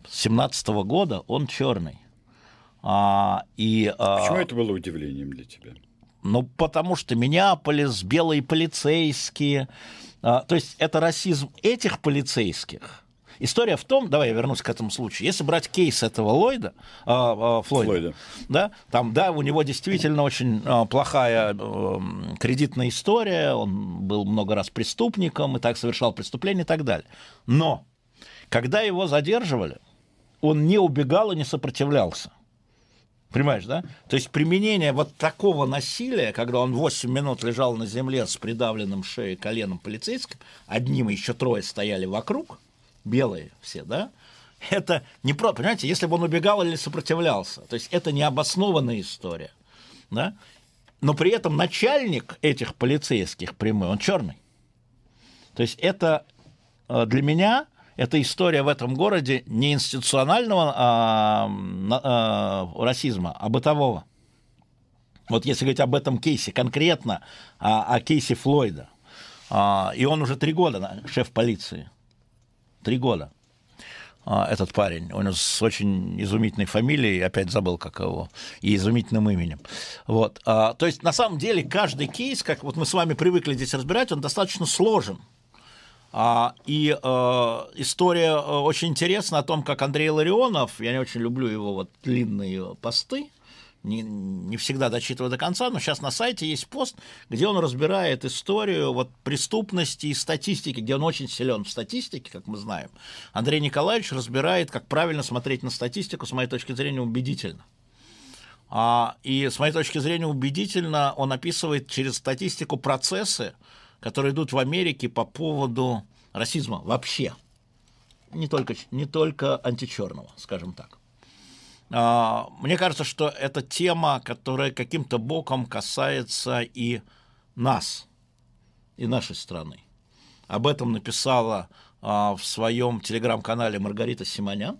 С 17 года он черный. А, и, а, Почему это было удивлением для тебя? Ну, потому что Миннеаполис, белые полицейские. А, то есть это расизм этих полицейских. История в том, давай я вернусь к этому случаю. Если брать кейс этого Ллойда, а, а, Флойда, Флойда, да, там, да, у него действительно очень а, плохая а, кредитная история, он был много раз преступником и так совершал преступления и так далее. Но когда его задерживали, он не убегал и не сопротивлялся. Понимаешь, да? То есть применение вот такого насилия, когда он 8 минут лежал на земле с придавленным шеей коленом полицейским, одним и еще трое стояли вокруг, белые все, да? Это не про, понимаете, если бы он убегал или сопротивлялся, то есть это необоснованная история, да? Но при этом начальник этих полицейских прямой, он черный. То есть это э, для меня это история в этом городе не институционального а, а, расизма, а бытового. Вот если говорить об этом кейсе конкретно, о, о кейсе Флойда, а, и он уже три года шеф полиции, три года а, этот парень. Он с очень изумительной фамилией, опять забыл, как его, и изумительным именем. Вот. А, то есть, на самом деле, каждый кейс, как вот мы с вами привыкли здесь разбирать, он достаточно сложен. А, и история э, очень интересна о том, как Андрей Ларионов, я не очень люблю его вот длинные посты, не, не всегда дочитываю до конца, но сейчас на сайте есть пост, где он разбирает историю вот, преступности и статистики, где он очень силен в статистике, как мы знаем. Андрей Николаевич разбирает, как правильно смотреть на статистику, с моей точки зрения, убедительно. А, и с моей точки зрения, убедительно он описывает через статистику процессы, которые идут в Америке по поводу расизма вообще. Не только, не только античерного, скажем так. А, мне кажется, что это тема, которая каким-то боком касается и нас, и нашей страны. Об этом написала а, в своем телеграм-канале Маргарита Симонян,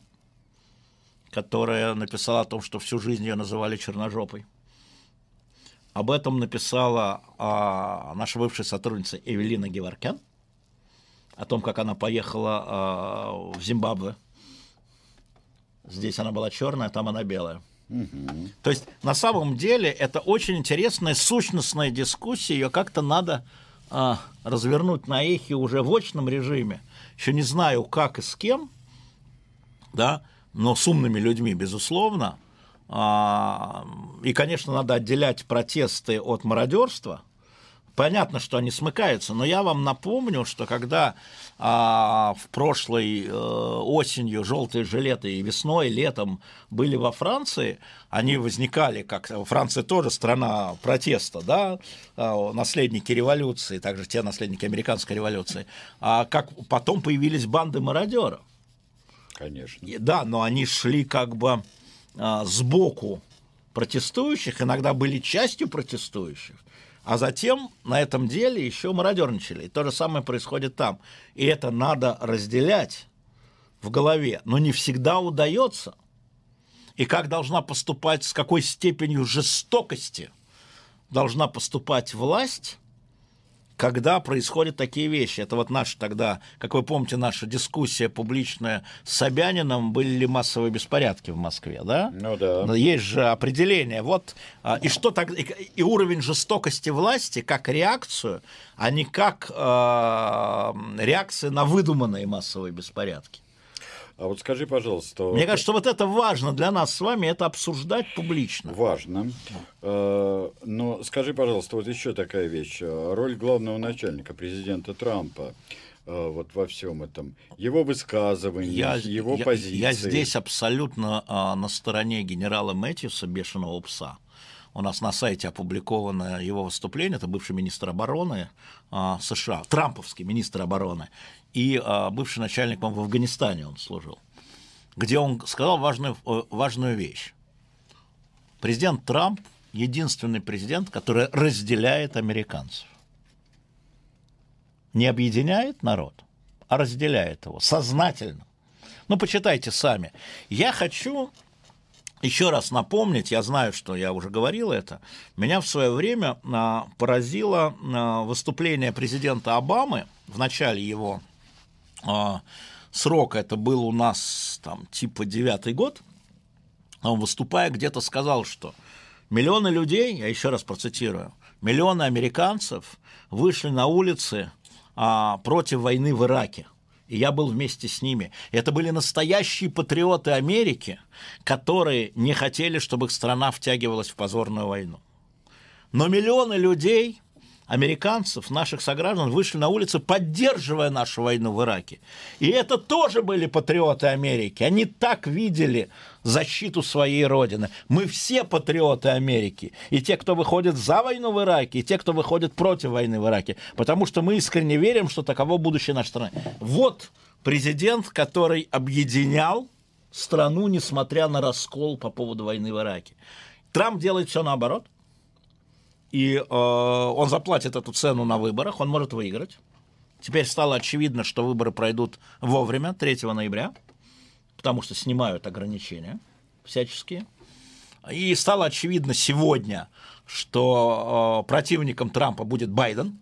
которая написала о том, что всю жизнь ее называли черножопой. Об этом написала а, наша бывшая сотрудница Эвелина Геворкян, о том, как она поехала в Зимбабве Здесь она была черная, там она белая. Угу. То есть на самом деле это очень интересная сущностная дискуссия, ее как-то надо а, развернуть на эхе уже в очном режиме. Еще не знаю, как и с кем, да, но с умными людьми, безусловно. А, и, конечно, надо отделять протесты от мародерства – Понятно, что они смыкаются, но я вам напомню, что когда а, в прошлой э, осенью желтые жилеты и весной, и летом были во Франции, они возникали, как Франция тоже страна протеста, да, а, наследники революции, также те наследники американской революции, а как потом появились банды мародеров. Конечно. И, да, но они шли как бы а, сбоку протестующих, иногда были частью протестующих. А затем на этом деле еще мародерничали. И то же самое происходит там. И это надо разделять в голове. Но не всегда удается. И как должна поступать, с какой степенью жестокости должна поступать власть, когда происходят такие вещи. Это вот наша тогда, как вы помните, наша дискуссия публичная с Собянином, были ли массовые беспорядки в Москве, да? Ну да. Но есть же определение. Вот, а, и что так, и уровень жестокости власти как реакцию, а не как э, реакция на выдуманные массовые беспорядки. А вот скажи, пожалуйста... Мне кажется, что вот это важно для нас с вами, это обсуждать публично. Важно. Э, но скажи, пожалуйста, вот еще такая вещь. Роль главного начальника, президента Трампа, э, вот во всем этом, его высказывания, его я, позиции. Я здесь абсолютно а, на стороне генерала Мэтьюса, бешеного пса. У нас на сайте опубликовано его выступление, это бывший министр обороны а, США, трамповский министр обороны и а, бывший начальник, по в Афганистане он служил, где он сказал важную, э, важную вещь. Президент Трамп единственный президент, который разделяет американцев. Не объединяет народ, а разделяет его сознательно. Ну, почитайте сами. Я хочу еще раз напомнить, я знаю, что я уже говорил это, меня в свое время а, поразило а, выступление президента Обамы в начале его срок, это был у нас там типа девятый год, он выступая где-то сказал, что миллионы людей, я еще раз процитирую, миллионы американцев вышли на улицы а, против войны в Ираке. И я был вместе с ними. Это были настоящие патриоты Америки, которые не хотели, чтобы их страна втягивалась в позорную войну. Но миллионы людей американцев, наших сограждан, вышли на улицы, поддерживая нашу войну в Ираке. И это тоже были патриоты Америки. Они так видели защиту своей родины. Мы все патриоты Америки. И те, кто выходит за войну в Ираке, и те, кто выходит против войны в Ираке. Потому что мы искренне верим, что таково будущее нашей страны. Вот президент, который объединял страну, несмотря на раскол по поводу войны в Ираке. Трамп делает все наоборот и э, он заплатит эту цену на выборах, он может выиграть. Теперь стало очевидно, что выборы пройдут вовремя, 3 ноября, потому что снимают ограничения всяческие. И стало очевидно сегодня, что э, противником Трампа будет Байден,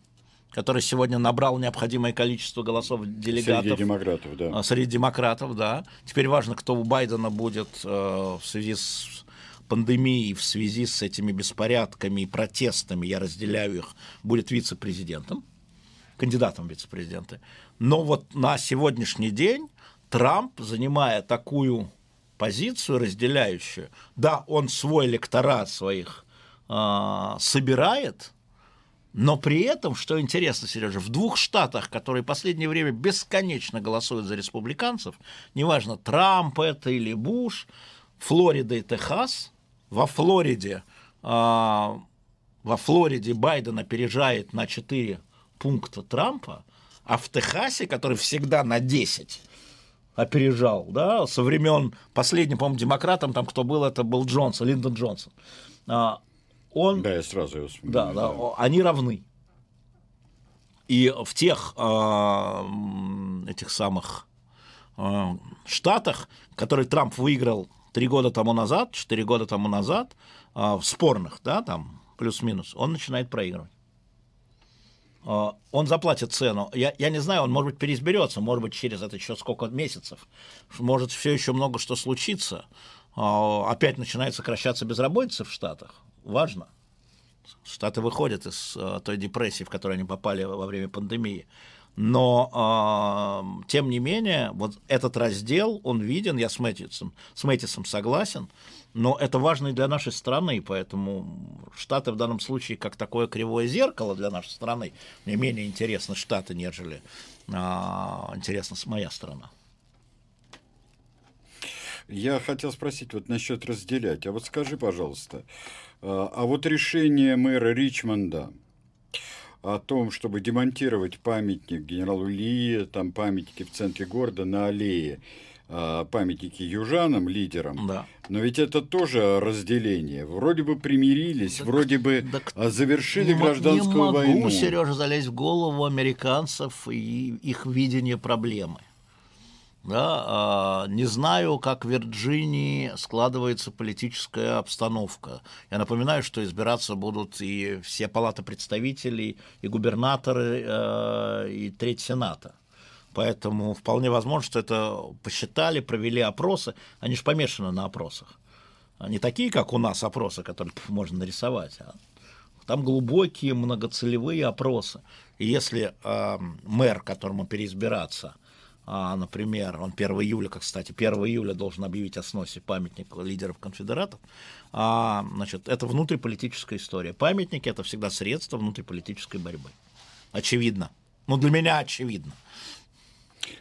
который сегодня набрал необходимое количество голосов делегатов. Среди демократов, да. Э, среди демократов, да. Теперь важно, кто у Байдена будет э, в связи с пандемии в связи с этими беспорядками и протестами, я разделяю их, будет вице-президентом, кандидатом в вице-президенты. Но вот на сегодняшний день Трамп, занимая такую позицию разделяющую. Да, он свой электорат своих э, собирает, но при этом, что интересно, Сережа, в двух штатах, которые в последнее время бесконечно голосуют за республиканцев, неважно, Трамп это или Буш, Флорида и Техас, во Флориде, э, во Флориде Байден опережает на 4 пункта Трампа, а в Техасе, который всегда на 10, опережал, да, со времен последним, по-моему, демократом, там кто был, это был Джонсон, Линдон Джонсон. А, он... Да, я сразу его вспомнил. Да, да, да, они равны. И в тех э, этих самых штатах, которые Трамп выиграл три года тому назад, четыре года тому назад, э, в спорных, да, там плюс-минус, он начинает проигрывать. А, он заплатит цену. Я, я не знаю, он, может быть, переизберется, может быть, через это еще сколько месяцев. Может, все еще много что случится. А, опять начинает сокращаться безработица в Штатах. Важно. Штаты выходят из а, той депрессии, в которую они попали во время пандемии. Но, тем не менее, вот этот раздел, он виден, я с Мэтисом, с Мэтисом согласен, но это важно и для нашей страны, поэтому Штаты в данном случае как такое кривое зеркало для нашей страны. Мне менее интересны Штаты, нежели а, интересна моя страна. Я хотел спросить вот насчет разделять. А вот скажи, пожалуйста, а, а вот решение мэра Ричмонда о том, чтобы демонтировать памятник генералу Ли, там памятники в центре города на аллее, а, памятники южанам, лидерам. Да. Но ведь это тоже разделение. Вроде бы примирились, так, вроде бы так завершили не, гражданскую не могу, войну. Сережа, залезть в голову американцев и их видение проблемы. Да, а, не знаю, как в Вирджинии складывается политическая обстановка. Я напоминаю, что избираться будут и все палаты представителей, и губернаторы, э, и треть Сената. Поэтому вполне возможно, что это посчитали, провели опросы. Они же помешаны на опросах. Они такие, как у нас опросы, которые можно нарисовать. А там глубокие многоцелевые опросы. И если э, мэр, которому переизбираться, а, например, он 1 июля, как, кстати, 1 июля должен объявить о сносе памятника лидеров конфедератов, а, значит, это внутриполитическая история. Памятники – это всегда средство внутриполитической борьбы. Очевидно. Ну, для меня очевидно.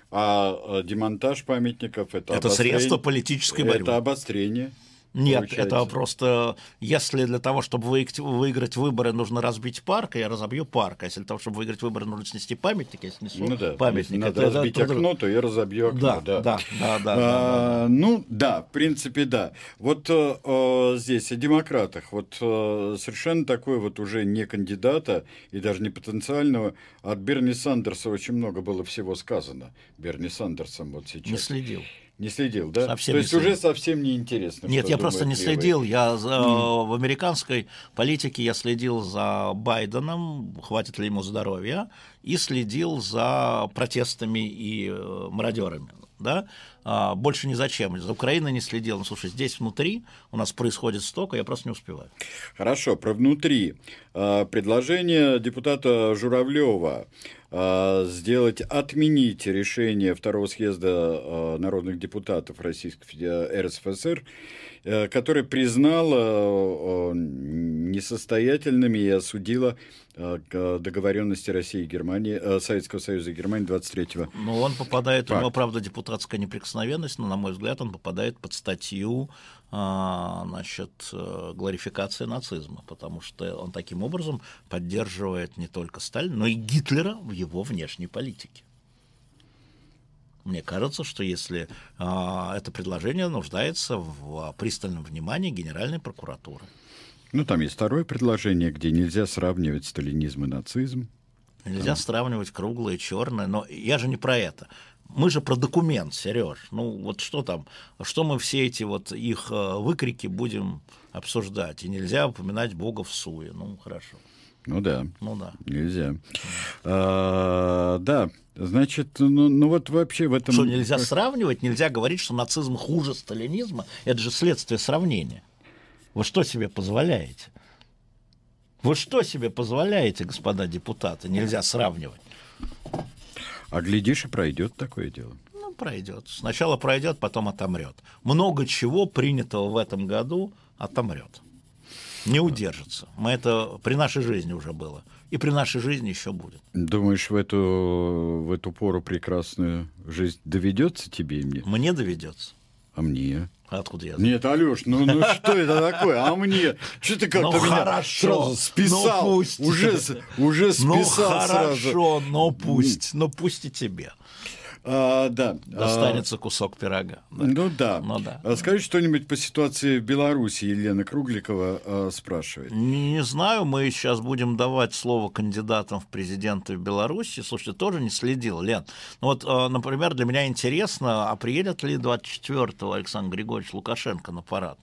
А демонтаж памятников это, это средство политической борьбы. Это обострение. Нет, получается. это просто, если для того, чтобы выиграть, выборы, нужно разбить парк, я разобью парк. А если для того, чтобы выиграть выборы, нужно снести памятник, я снесу ну, да. памятник. Если надо это, разбить это, окно, то я разобью окно. Да, да, да. да, да, а, да, Ну, да, в принципе, да. Вот э, здесь о демократах. Вот э, совершенно такой вот уже не кандидата и даже не потенциального. От Берни Сандерса очень много было всего сказано. Берни Сандерсом вот сейчас. Не следил. Не следил, да? Совсем То есть уже совсем не интересно. Нет, я просто не следил. Я за, mm. в американской политике я следил за Байденом, хватит ли ему здоровья, и следил за протестами и э, мародерами. Да? А, больше ни зачем. За Украиной не следил. Ну, слушай, здесь внутри у нас происходит столько, я просто не успеваю. Хорошо, про внутри. А, предложение депутата Журавлева сделать, отменить решение второго съезда а, народных депутатов Российской РСФСР, э, который признал а, несостоятельными и осудила договоренности России и Германии, Советского Союза и Германии 23-го. Ну, он попадает, Пак. у него, правда, депутатская неприкосновенность, но, на мой взгляд, он попадает под статью значит, э, глорификации нацизма, потому что он таким образом поддерживает не только Сталина, но и Гитлера в его внешней политике. Мне кажется, что если а, это предложение нуждается в пристальном внимании Генеральной прокуратуры. Ну, там есть второе предложение, где нельзя сравнивать сталинизм и нацизм. Нельзя там. сравнивать круглое и черное, но я же не про это мы же про документ, Сереж. Ну вот что там, что мы все эти вот их э, выкрики будем обсуждать? И нельзя упоминать Бога в суе. Ну хорошо. Ну да. Ну да. Нельзя. А, да, значит, ну, ну вот вообще в этом... Что, нельзя сравнивать, нельзя говорить, что нацизм хуже сталинизма? Это же следствие сравнения. Вы что себе позволяете? Вы что себе позволяете, господа депутаты? Нельзя сравнивать. А глядишь, и пройдет такое дело. Ну, пройдет. Сначала пройдет, потом отомрет. Много чего принятого в этом году отомрет. Не удержится. Мы это при нашей жизни уже было. И при нашей жизни еще будет. Думаешь, в эту, в эту пору прекрасную жизнь доведется тебе и мне? Мне доведется. А мне? Откуда я знаю? Нет, Алёш, ну, ну что это такое? А мне? Что ты как-то Ну, меня хорошо. сразу списал? Ну, пусть. Уже, уже списал Ну сразу. хорошо, но пусть, но пусть и тебе А, да. достанется кусок пирога. А, ну да. Ну да. А скажи что-нибудь по ситуации в Беларуси. Елена Кругликова а, спрашивает. Не, не знаю, мы сейчас будем давать слово кандидатам в президенты в Беларуси. Слушайте, тоже не следил, Лен. Ну вот, э, например, для меня интересно, а приедет ли 24-го Александр Григорьевич Лукашенко на парад?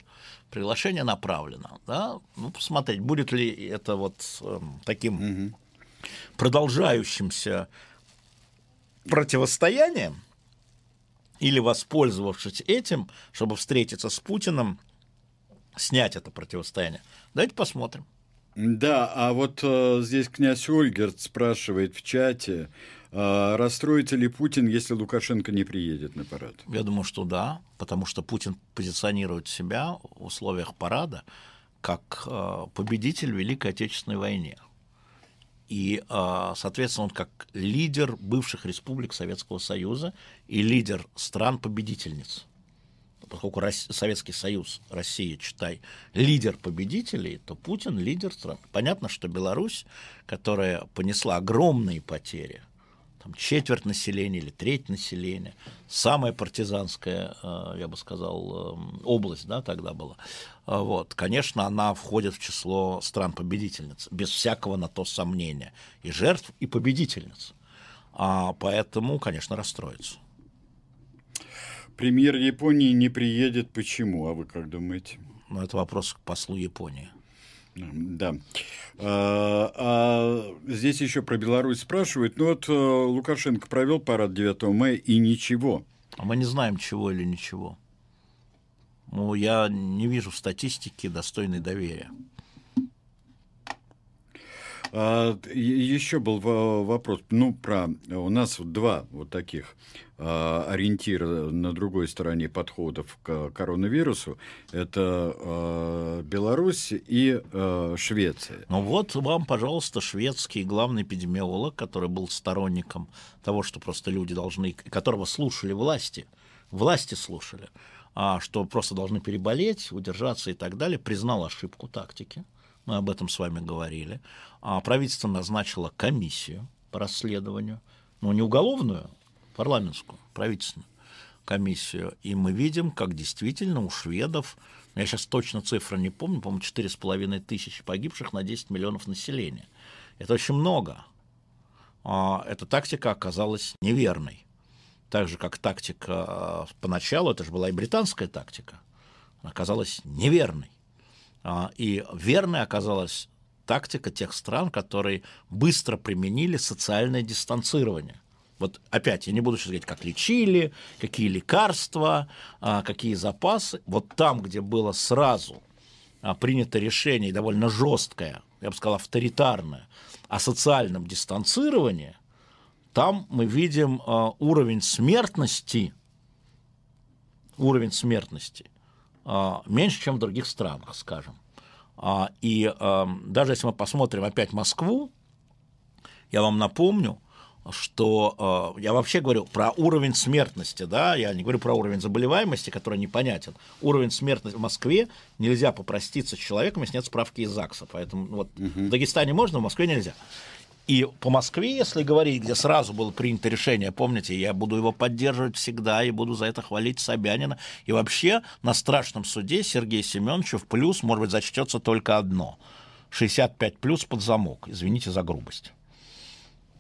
Приглашение направлено, да? Ну, посмотреть, будет ли это вот эм, таким продолжающимся противостоянием, или воспользовавшись этим, чтобы встретиться с Путиным, снять это противостояние. Давайте посмотрим. Да, а вот э, здесь князь Ольгерт спрашивает в чате, а, расстроится ли Путин, если Лукашенко не приедет на парад? Я думаю, что да, потому что Путин позиционирует себя в условиях парада как э, победитель в Великой Отечественной войне. И, э, соответственно, он как лидер бывших республик Советского Союза и лидер стран-победительниц. Поскольку Советский Союз, Россия, читай, лидер победителей, то Путин лидер стран. Понятно, что Беларусь, которая понесла огромные потери, там четверть населения или треть населения, самая партизанская, э, я бы сказал, э, область, да, тогда была. А Вот, конечно, она входит в число стран-победительниц, без всякого на то сомнения, и жертв, и победительниц. А поэтому, конечно, расстроится. Премьер Японии не приедет. Почему? А вы как думаете? Но это вопрос к послу Японии. Да. А, а здесь еще про Беларусь спрашивают. Ну вот э, Лукашенко провел парад 9 мая и ничего. А мы не знаем, чего или ничего. Ну, я не вижу статистики, достойной доверия. А, еще был во- вопрос, ну, про... У нас два вот таких а, ориентира на другой стороне подходов к коронавирусу. Это а, Беларусь и а, Швеция. Ну вот вам, пожалуйста, шведский главный эпидемиолог, который был сторонником того, что просто люди должны, которого слушали власти, власти слушали, а что просто должны переболеть, удержаться и так далее, признал ошибку тактики. Мы об этом с вами говорили. А правительство назначило комиссию по расследованию, ну не уголовную, парламентскую, правительственную комиссию. И мы видим, как действительно у шведов, я сейчас точно цифры не помню, по-моему, 4,5 тысячи погибших на 10 миллионов населения. Это очень много. А Эта тактика оказалась неверной. Так же, как тактика э, поначалу, это же была и британская тактика, оказалась неверной. А, И верной оказалась тактика тех стран, которые быстро применили социальное дистанцирование. Вот опять, я не буду сейчас говорить, как лечили, какие лекарства, а, какие запасы. Вот там, где было сразу а, принято решение, довольно жесткое, я бы сказал, авторитарное, о социальном дистанцировании, там мы видим а, уровень смертности, уровень смертности меньше, чем в других странах, скажем. А, И а, даже если мы посмотрим опять Москву, я вам напомню, что э, я вообще говорю про уровень смертности, да, я не говорю про уровень заболеваемости, который непонятен. Уровень смертности в Москве нельзя попроститься с человеком, если нет справки из ЗАГСа. Поэтому вот в Дагестане можно, в Москве нельзя. И по Москве, если говорить, где сразу было принято решение, помните, я буду его поддерживать всегда и буду за это хвалить Собянина. И вообще на страшном суде Сергею Семеновичу в плюс, может быть, зачтется только одно. 65 плюс под замок. Извините за грубость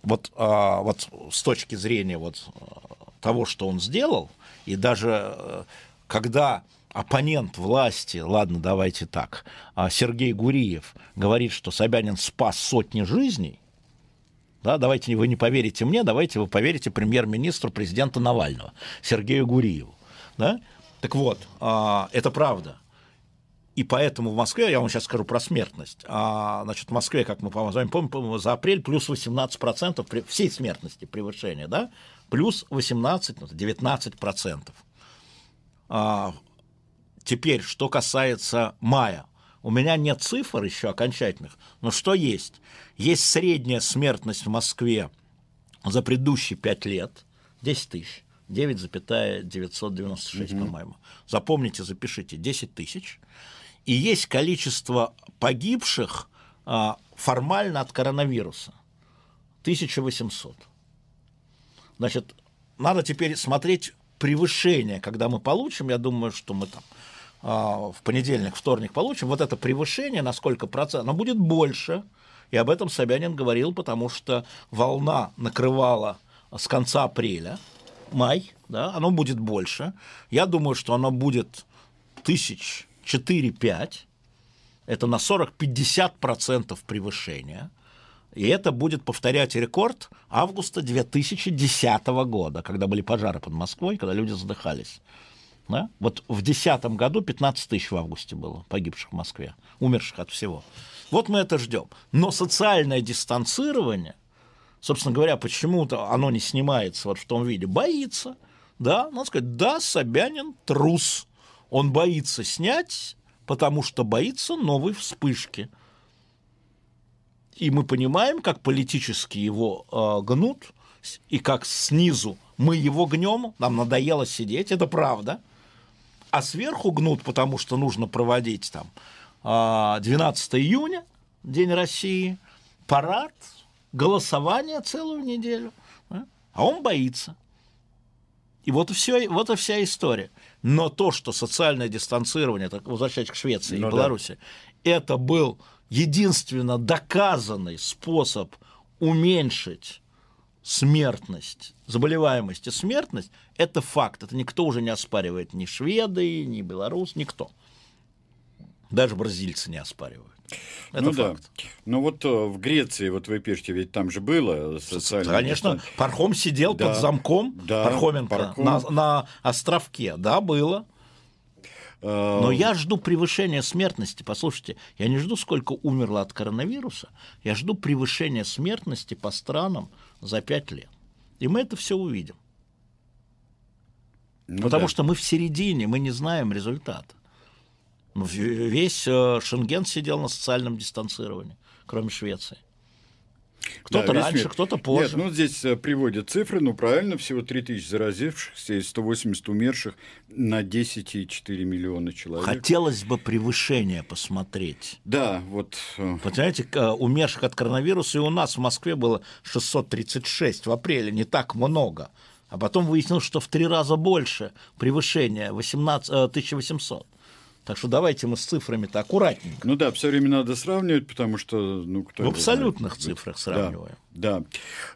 вот, а, вот с точки зрения вот а, того, что он сделал, и даже э, когда оппонент власти, ладно, давайте так, а, Сергей Гуриев говорит, что Собянин спас сотни жизней, да, давайте вы не поверите мне, давайте вы поверите премьер-министру президента Навального, Сергею Гуриеву. Да? Так вот, а, это правда. И поэтому в Москве, я вам сейчас скажу про смертность, а, значит, в Москве, как мы помним, помним за апрель плюс 18% при, всей смертности превышения, да, плюс 18, 19%. Ну, а, теперь, что касается мая. У меня нет цифр еще окончательных, но что есть? Есть средняя смертность в Москве за предыдущие 5 лет, 10 тысяч. 9,996, угу. по-моему. Запомните, запишите, 10 тысяч. И есть количество погибших а, формально от коронавируса. 1800. Значит, надо теперь смотреть превышение, когда мы получим, я думаю, что мы там в понедельник, вторник получим, вот это превышение на сколько процентов, оно будет больше, и об этом Собянин говорил, потому что волна накрывала с конца апреля, май, да, оно будет больше. Я думаю, что оно будет тысяч 4-5. Это на 40-50% превышения. И это будет повторять рекорд августа 2010 года, когда были пожары под Москвой, когда люди задыхались. Да? Вот в 2010 году 15 тысяч в августе было погибших в Москве, умерших от всего. Вот мы это ждем. Но социальное дистанцирование – собственно говоря, почему-то оно не снимается вот в том виде, боится, да, надо сказать, да, Собянин трус, он боится снять, потому что боится новой вспышки. И мы понимаем, как политически его э, гнут, и как снизу мы его гнем, нам надоело сидеть, это правда. А сверху гнут, потому что нужно проводить там 12 а, июня, День России, парад, голосование целую неделю, а он боится. И вот все, вот и вся история. Но то, что социальное дистанцирование, так, возвращаясь к Швеции ну, и Беларуси, да. это был единственно доказанный способ уменьшить смертность, заболеваемость и смертность, это факт. Это никто уже не оспаривает, ни шведы, ни белорус, никто. Даже бразильцы не оспаривают. Это ну факт. да. Ну вот э, в Греции, вот вы пишете, ведь там же было социальное... Конечно, дистанция. Пархом сидел да. под замком, да, Пархоменко, Пархом... на, на островке, да, было. А, Но я жду превышения смертности. Послушайте, я не жду, сколько умерло от коронавируса, я жду превышения смертности по странам за пять лет. И мы это все увидим. Ну, Потому да. что мы в середине, мы не знаем результата. Ну, весь э, Шенген сидел на социальном дистанцировании, кроме Швеции. Кто-то да, раньше, кто-то позже. Нет, ну здесь э, приводят цифры, ну правильно, всего 3000 заразившихся и 180 умерших на 10,4 миллиона человек. Хотелось бы превышение посмотреть. Да, вот. Э, Понимаете, умерших от коронавируса и у нас в Москве было 636 в апреле, не так много. А потом выяснилось, что в три раза больше превышение, 18, 1800. Так что давайте мы с цифрами-то аккуратненько. Ну да, все время надо сравнивать, потому что... Ну, кто В абсолютных знает. цифрах сравниваем. Да. да.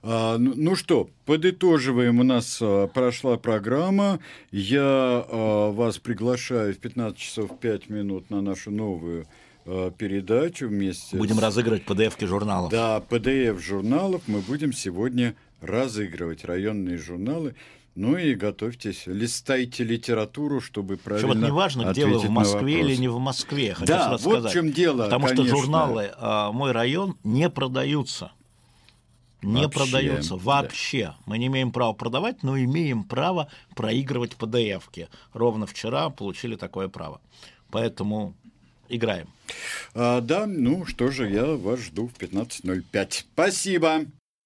А, ну, ну что, подытоживаем. У нас а, прошла программа. Я а, вас приглашаю в 15 часов 5 минут на нашу новую а, передачу вместе. Будем с... разыгрывать PDF-ки журналов. Да, PDF журналов мы будем сегодня разыгрывать районные журналы. Ну и готовьтесь, листайте литературу, чтобы правильно Причем вот неважно, вы в Москве или не в Москве, хочу да, вот в чем дело, Потому конечно. что журналы а, «Мой район» не продаются. Не вообще, продаются вообще. Да. Мы не имеем права продавать, но имеем право проигрывать PDF-ки. Ровно вчера получили такое право. Поэтому играем. А, да, ну что же, я вас жду в 15.05. Спасибо.